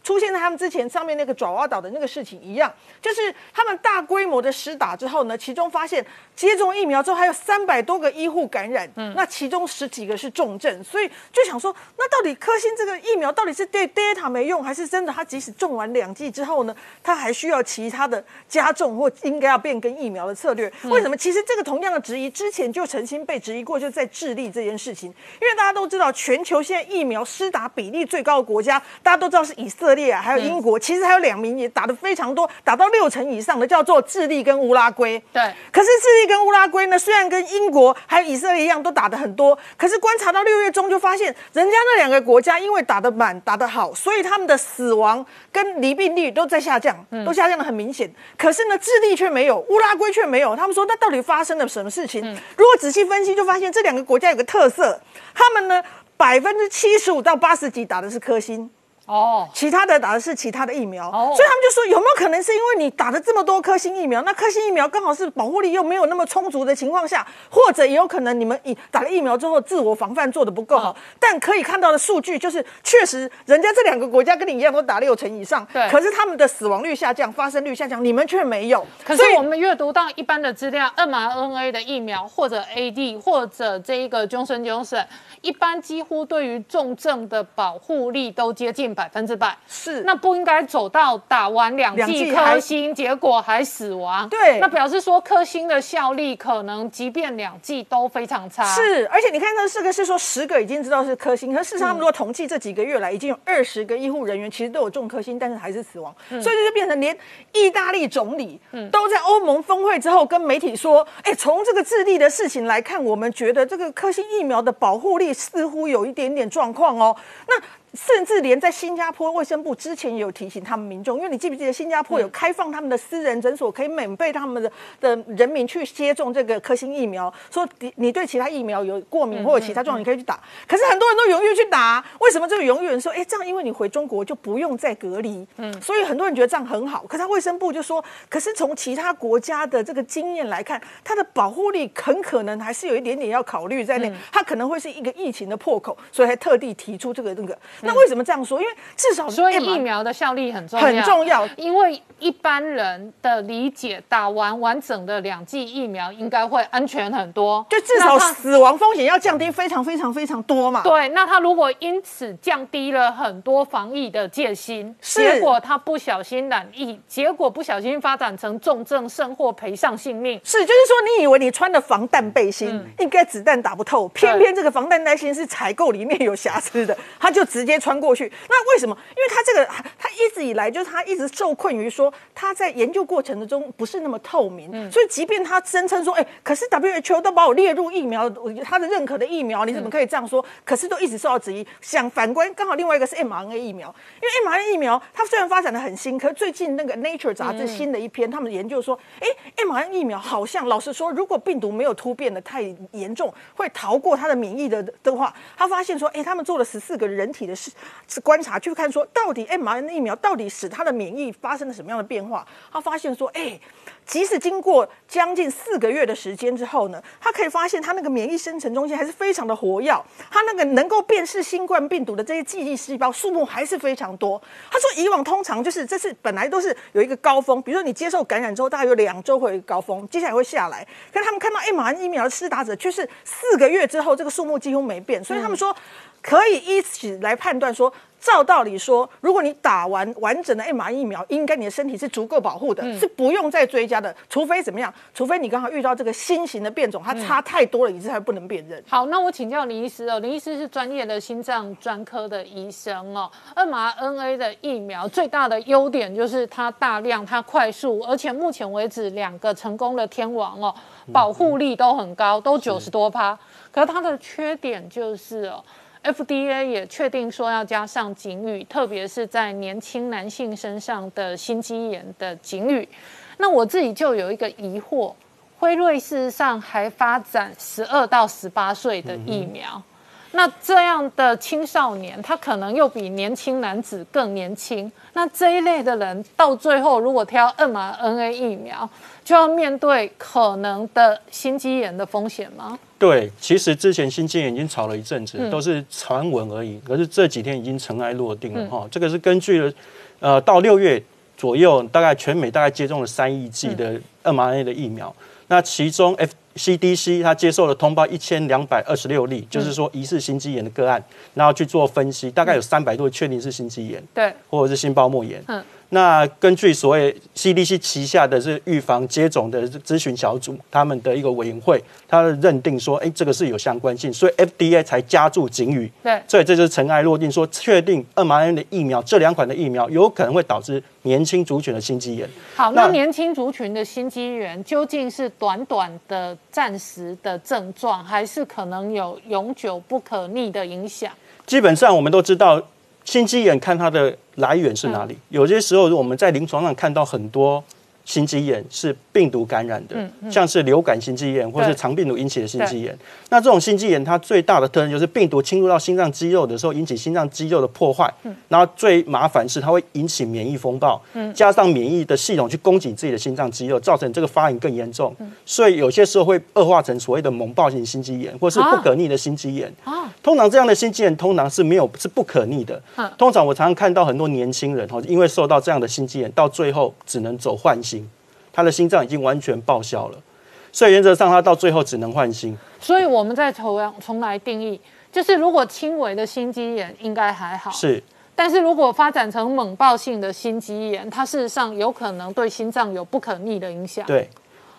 出现在他们之前上面那个爪哇岛的那个事情一样，就是他们大规模的施打之后呢，其中发现接种疫苗之后还有三百多个医护感染，嗯，那其中十几个是重症，所以就想说。那到底科兴这个疫苗到底是对 Delta 没用，还是真的？它即使种完两剂之后呢，它还需要其他的加重或应该要变更疫苗的策略？为什么？其实这个同样的质疑之前就曾经被质疑过，就在智利这件事情。因为大家都知道，全球现在疫苗施打比例最高的国家，大家都知道是以色列啊，还有英国。其实还有两名也打的非常多，打到六成以上的，叫做智利跟乌拉圭。对。可是智利跟乌拉圭呢，虽然跟英国还有以色列一样都打得很多，可是观察到六月中就发现人家。那两个国家因为打得满、打得好，所以他们的死亡跟离病率都在下降，都下降的很明显。可是呢，智利却没有，乌拉圭却没有。他们说，那到底发生了什么事情？如果仔细分析，就发现这两个国家有个特色，他们呢百分之七十五到八十几打的是科兴。哦，其他的打的是其他的疫苗，哦。所以他们就说有没有可能是因为你打了这么多颗星疫苗，那颗星疫苗刚好是保护力又没有那么充足的情况下，或者也有可能你们以打了疫苗之后自我防范做的不够好，嗯。但可以看到的数据就是确实人家这两个国家跟你一样都打六成以上，对。可是他们的死亡率下降、发生率下降，你们却没有，所以可是我们阅读到一般的资料，mRNA 的疫苗或者 AD 或者这一个 Johnson Johnson，一般几乎对于重症的保护力都接近百分之百。是那不应该走到打完两两剂科兴，结果还死亡。对那表示说科兴的效力可能即便两剂都非常差。是，而且你看到这个是说十个已经知道是科兴，可是事实上他们如果统计这几个月来，已经有二十个医护人员其实都有中科兴，但是还是死亡，所以这就变成连意大利总理都在欧盟峰会之后跟媒体说，哎，从这个智利的事情来看，我们觉得这个科兴疫苗的保护力似乎有一点点状况哦。那甚至连在新加坡卫生部之前也有提醒他们民众，因为你记不记得新加坡有开放他们的私人诊所，可以免费他们的的人民去接种这个科兴疫苗，说你你对其他疫苗有过敏或者其他状况，你可以去打。可是很多人都踊跃去打，为什么这个犹豫人说，哎，这样因为你回中国就不用再隔离，嗯，所以很多人觉得这样很好。可是他卫生部就说，可是从其他国家的这个经验来看，它的保护力很可能还是有一点点要考虑在内，它可能会是一个疫情的破口，所以还特地提出这个那个。那为什么这样说？因为至少所以疫苗的效力很重要，很重要。因为一般人的理解，打完完整的两剂疫苗应该会安全很多，就至少死亡风险要降低非常非常非常多嘛。对，那他如果因此降低了很多防疫的戒心，是。结果他不小心染疫，结果不小心发展成重症，甚或赔上性命。是，就是说，你以为你穿的防弹背心、应该子弹打不透，偏偏这个防弹背心是采购里面有瑕疵的，他就直接穿过去。那为什么？因为他这个他一直以来就是他一直受困于说他在研究过程之中不是那么透明，嗯所以即便他声称说，哎、可是 WHO 都把我列入疫苗，他的认可的疫苗，你怎么可以这样说？可是都一直受到质疑。想反观，刚好另外一个是 mRNA 疫苗，因为 mRNA 疫苗它虽然发展的很新，可是最近那个 Nature 杂志新的一篇，他们研究说，哎、m r n a 疫苗好像老实说，如果病毒没有突变的太严重，会逃过它的免疫的的话，他发现说，哎、他们做了十四个人体的观察，去看说到底 mRNA 疫苗到底使他的免疫发生了什么样的变化？他发现说，哎、即使经过将近四个月的时间之后呢，他可以发现他那个免疫生成中心还是非常的活跃，他那个能够辨识新冠病毒的这些记忆细胞数目还是非常多。他说以往通常就是这是本来都是有一个高峰，比如说你接受感染之后大概有两周会有一个高峰，接下来会下来。可是他们看到 mRNA 疫苗的施打者却是四个月之后这个数目几乎没变，所以他们说可以一起来判断说。照道理说，如果你打完完整的 mRNA 疫苗，应该你的身体是足够保护的，是不用再追加的，除非怎么样？除非你刚好遇到这个新型的变种，它差太多了，以致它不能辨认。好，那我请教林医师哦，林医师是专业的心脏专科的医生哦。mRNA 的疫苗最大的优点就是它大量、它快速，而且目前为止两个成功的天王哦，保护力都很高，都九十多趴。可是它的缺点就是哦。FDA 也确定说要加上警语，特别是在年轻男性身上的心肌炎的警语。那我自己就有一个疑惑，辉瑞事实上还发展十二到十八岁的疫苗，那这样的青少年，他可能又比年轻男子更年轻。那这一类的人，到最后如果挑 mRNA 疫苗，就要面对可能的心肌炎的风险吗？对，其实之前新建已经炒了一阵子，都是传闻而已。可是这几天已经尘埃落定了哈、这个是根据了，呃，到六月左右，大概全美大概接种了三亿剂的 mRNA 的疫苗。那其中 FCDC 它接受了通报一千两百二十六例，就是说疑似心肌炎的个案，然后去做分析，大概有三百多确定是心肌炎对，或者是心包膜炎。嗯那根据所谓 CDC 旗下的是预防接种的咨询小组，他们的一个委员会，他认定说，哎，这个是有相关性，所以 FDA 才加注警语。对所以这就是尘埃落定，说确定 mRNA 的疫苗这两款的疫苗有可能会导致年轻族群的心肌炎。好，那那年轻族群的心肌炎究竟是短短的、暂时的症状，还是可能有永久不可逆的影响？基本上我们都知道，心肌炎看它的来源是哪里。有些时候我们在临床上看到很多心肌炎是病毒感染的，像是流感心肌炎或是对肠病毒引起的心肌炎。那这种心肌炎它最大的特征就是病毒侵入到心脏肌肉的时候，引起心脏肌肉的破坏。然后最麻烦是它会引起免疫风暴，加上免疫的系统去攻击自己的心脏肌肉，造成这个发炎更严重。所以有些时候会恶化成所谓的猛暴性心肌炎，或是不可逆的心肌炎。通常这样的心肌炎通常是没有是不可逆的。通常我常常看到很多年轻人哈，因为受到这样的心肌炎，到最后只能走换心，他的心脏已经完全报销了。所以原则上，他到最后只能换心。所以我们再重重来定义，就是如果轻微的心肌炎应该还好，是但是如果发展成猛暴性的心肌炎，它事实上有可能对心脏有不可逆的影响。对，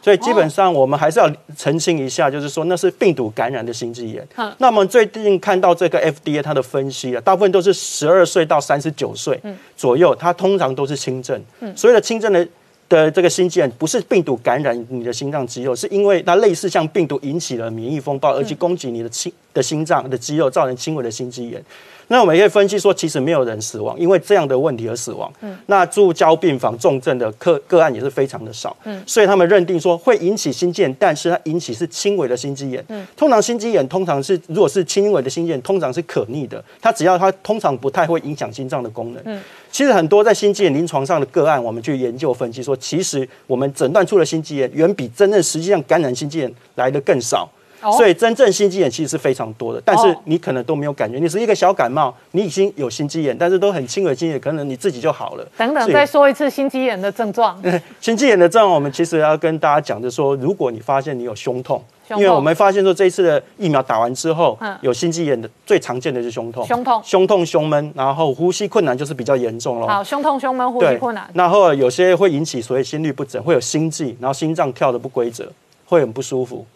所以基本上我们还是要澄清一下，就是说那是病毒感染的心肌炎。嗯那么最近看到这个 FDA 它的分析啊，大部分都是十二岁到三十九岁左右，它通常都是轻症。所谓的轻症的。的这个心肌炎不是病毒感染你的心脏肌肉，是因为它类似像病毒引起了免疫风暴，而去攻击你的心的心脏的肌肉，造成轻微的心肌炎。那我们也可以分析说，其实没有人死亡，因为这样的问题而死亡。那住交病房重症的个个案也是非常的少。所以他们认定说会引起心肌炎，但是它引起是轻微的心肌炎。通常心肌炎通常是如果是轻微的心肌炎，通常是可逆的，它只要它通常不太会影响心脏的功能。其实很多在心肌炎临床上的个案，我们去研究分析说，其实我们诊断出的心肌炎远比真正实际上感染心肌炎来的更少。所以真正心肌炎其实是非常多的，但是你可能都没有感觉，你是一个小感冒，你已经有心肌炎，但是都很轻微的心肌炎，可能你自己就好了。等等，再说一次心肌炎的症状。心肌炎的症状，我们其实要跟大家讲，就是说，如果你发现你有胸痛，因为我们发现说这一次的疫苗打完之后嗯，有心肌炎的最常见的是胸痛，胸痛胸痛、胸闷，然后呼吸困难就是比较严重了。好，胸痛、胸闷、呼吸困难。然后有些会引起所谓心律不整，会有心悸，然后心脏跳的不规则，会很不舒服。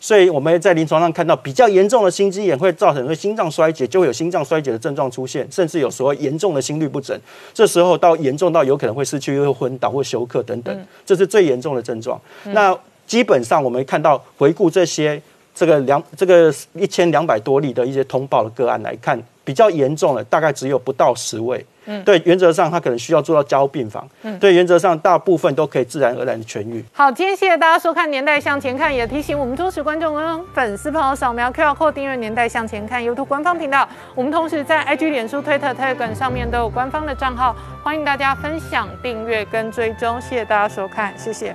所以我们在临床上看到比较严重的心肌炎会造成会心脏衰竭，就会有心脏衰竭的症状出现，甚至有所谓严重的心律不整。这时候到严重到有可能会失去会昏倒或休克等等，这是最严重的症状。那基本上我们看到回顾这些这个两这个一千两百多例的一些通报的个案来看，比较严重的大概只有不到十位。对，原则上他可能需要做到交病房。嗯对，原则上大部分都可以自然而然的痊愈。好，今天谢谢大家收看《年代向前看》，也提醒我们忠实观众跟粉丝朋友扫描 QR code 订阅《年代向前看》YouTube 官方频道。我们同时在 IG、脸书、Twitter、Telegram 上面都有官方的账号，欢迎大家分享、订阅跟追踪。谢谢大家收看，谢谢。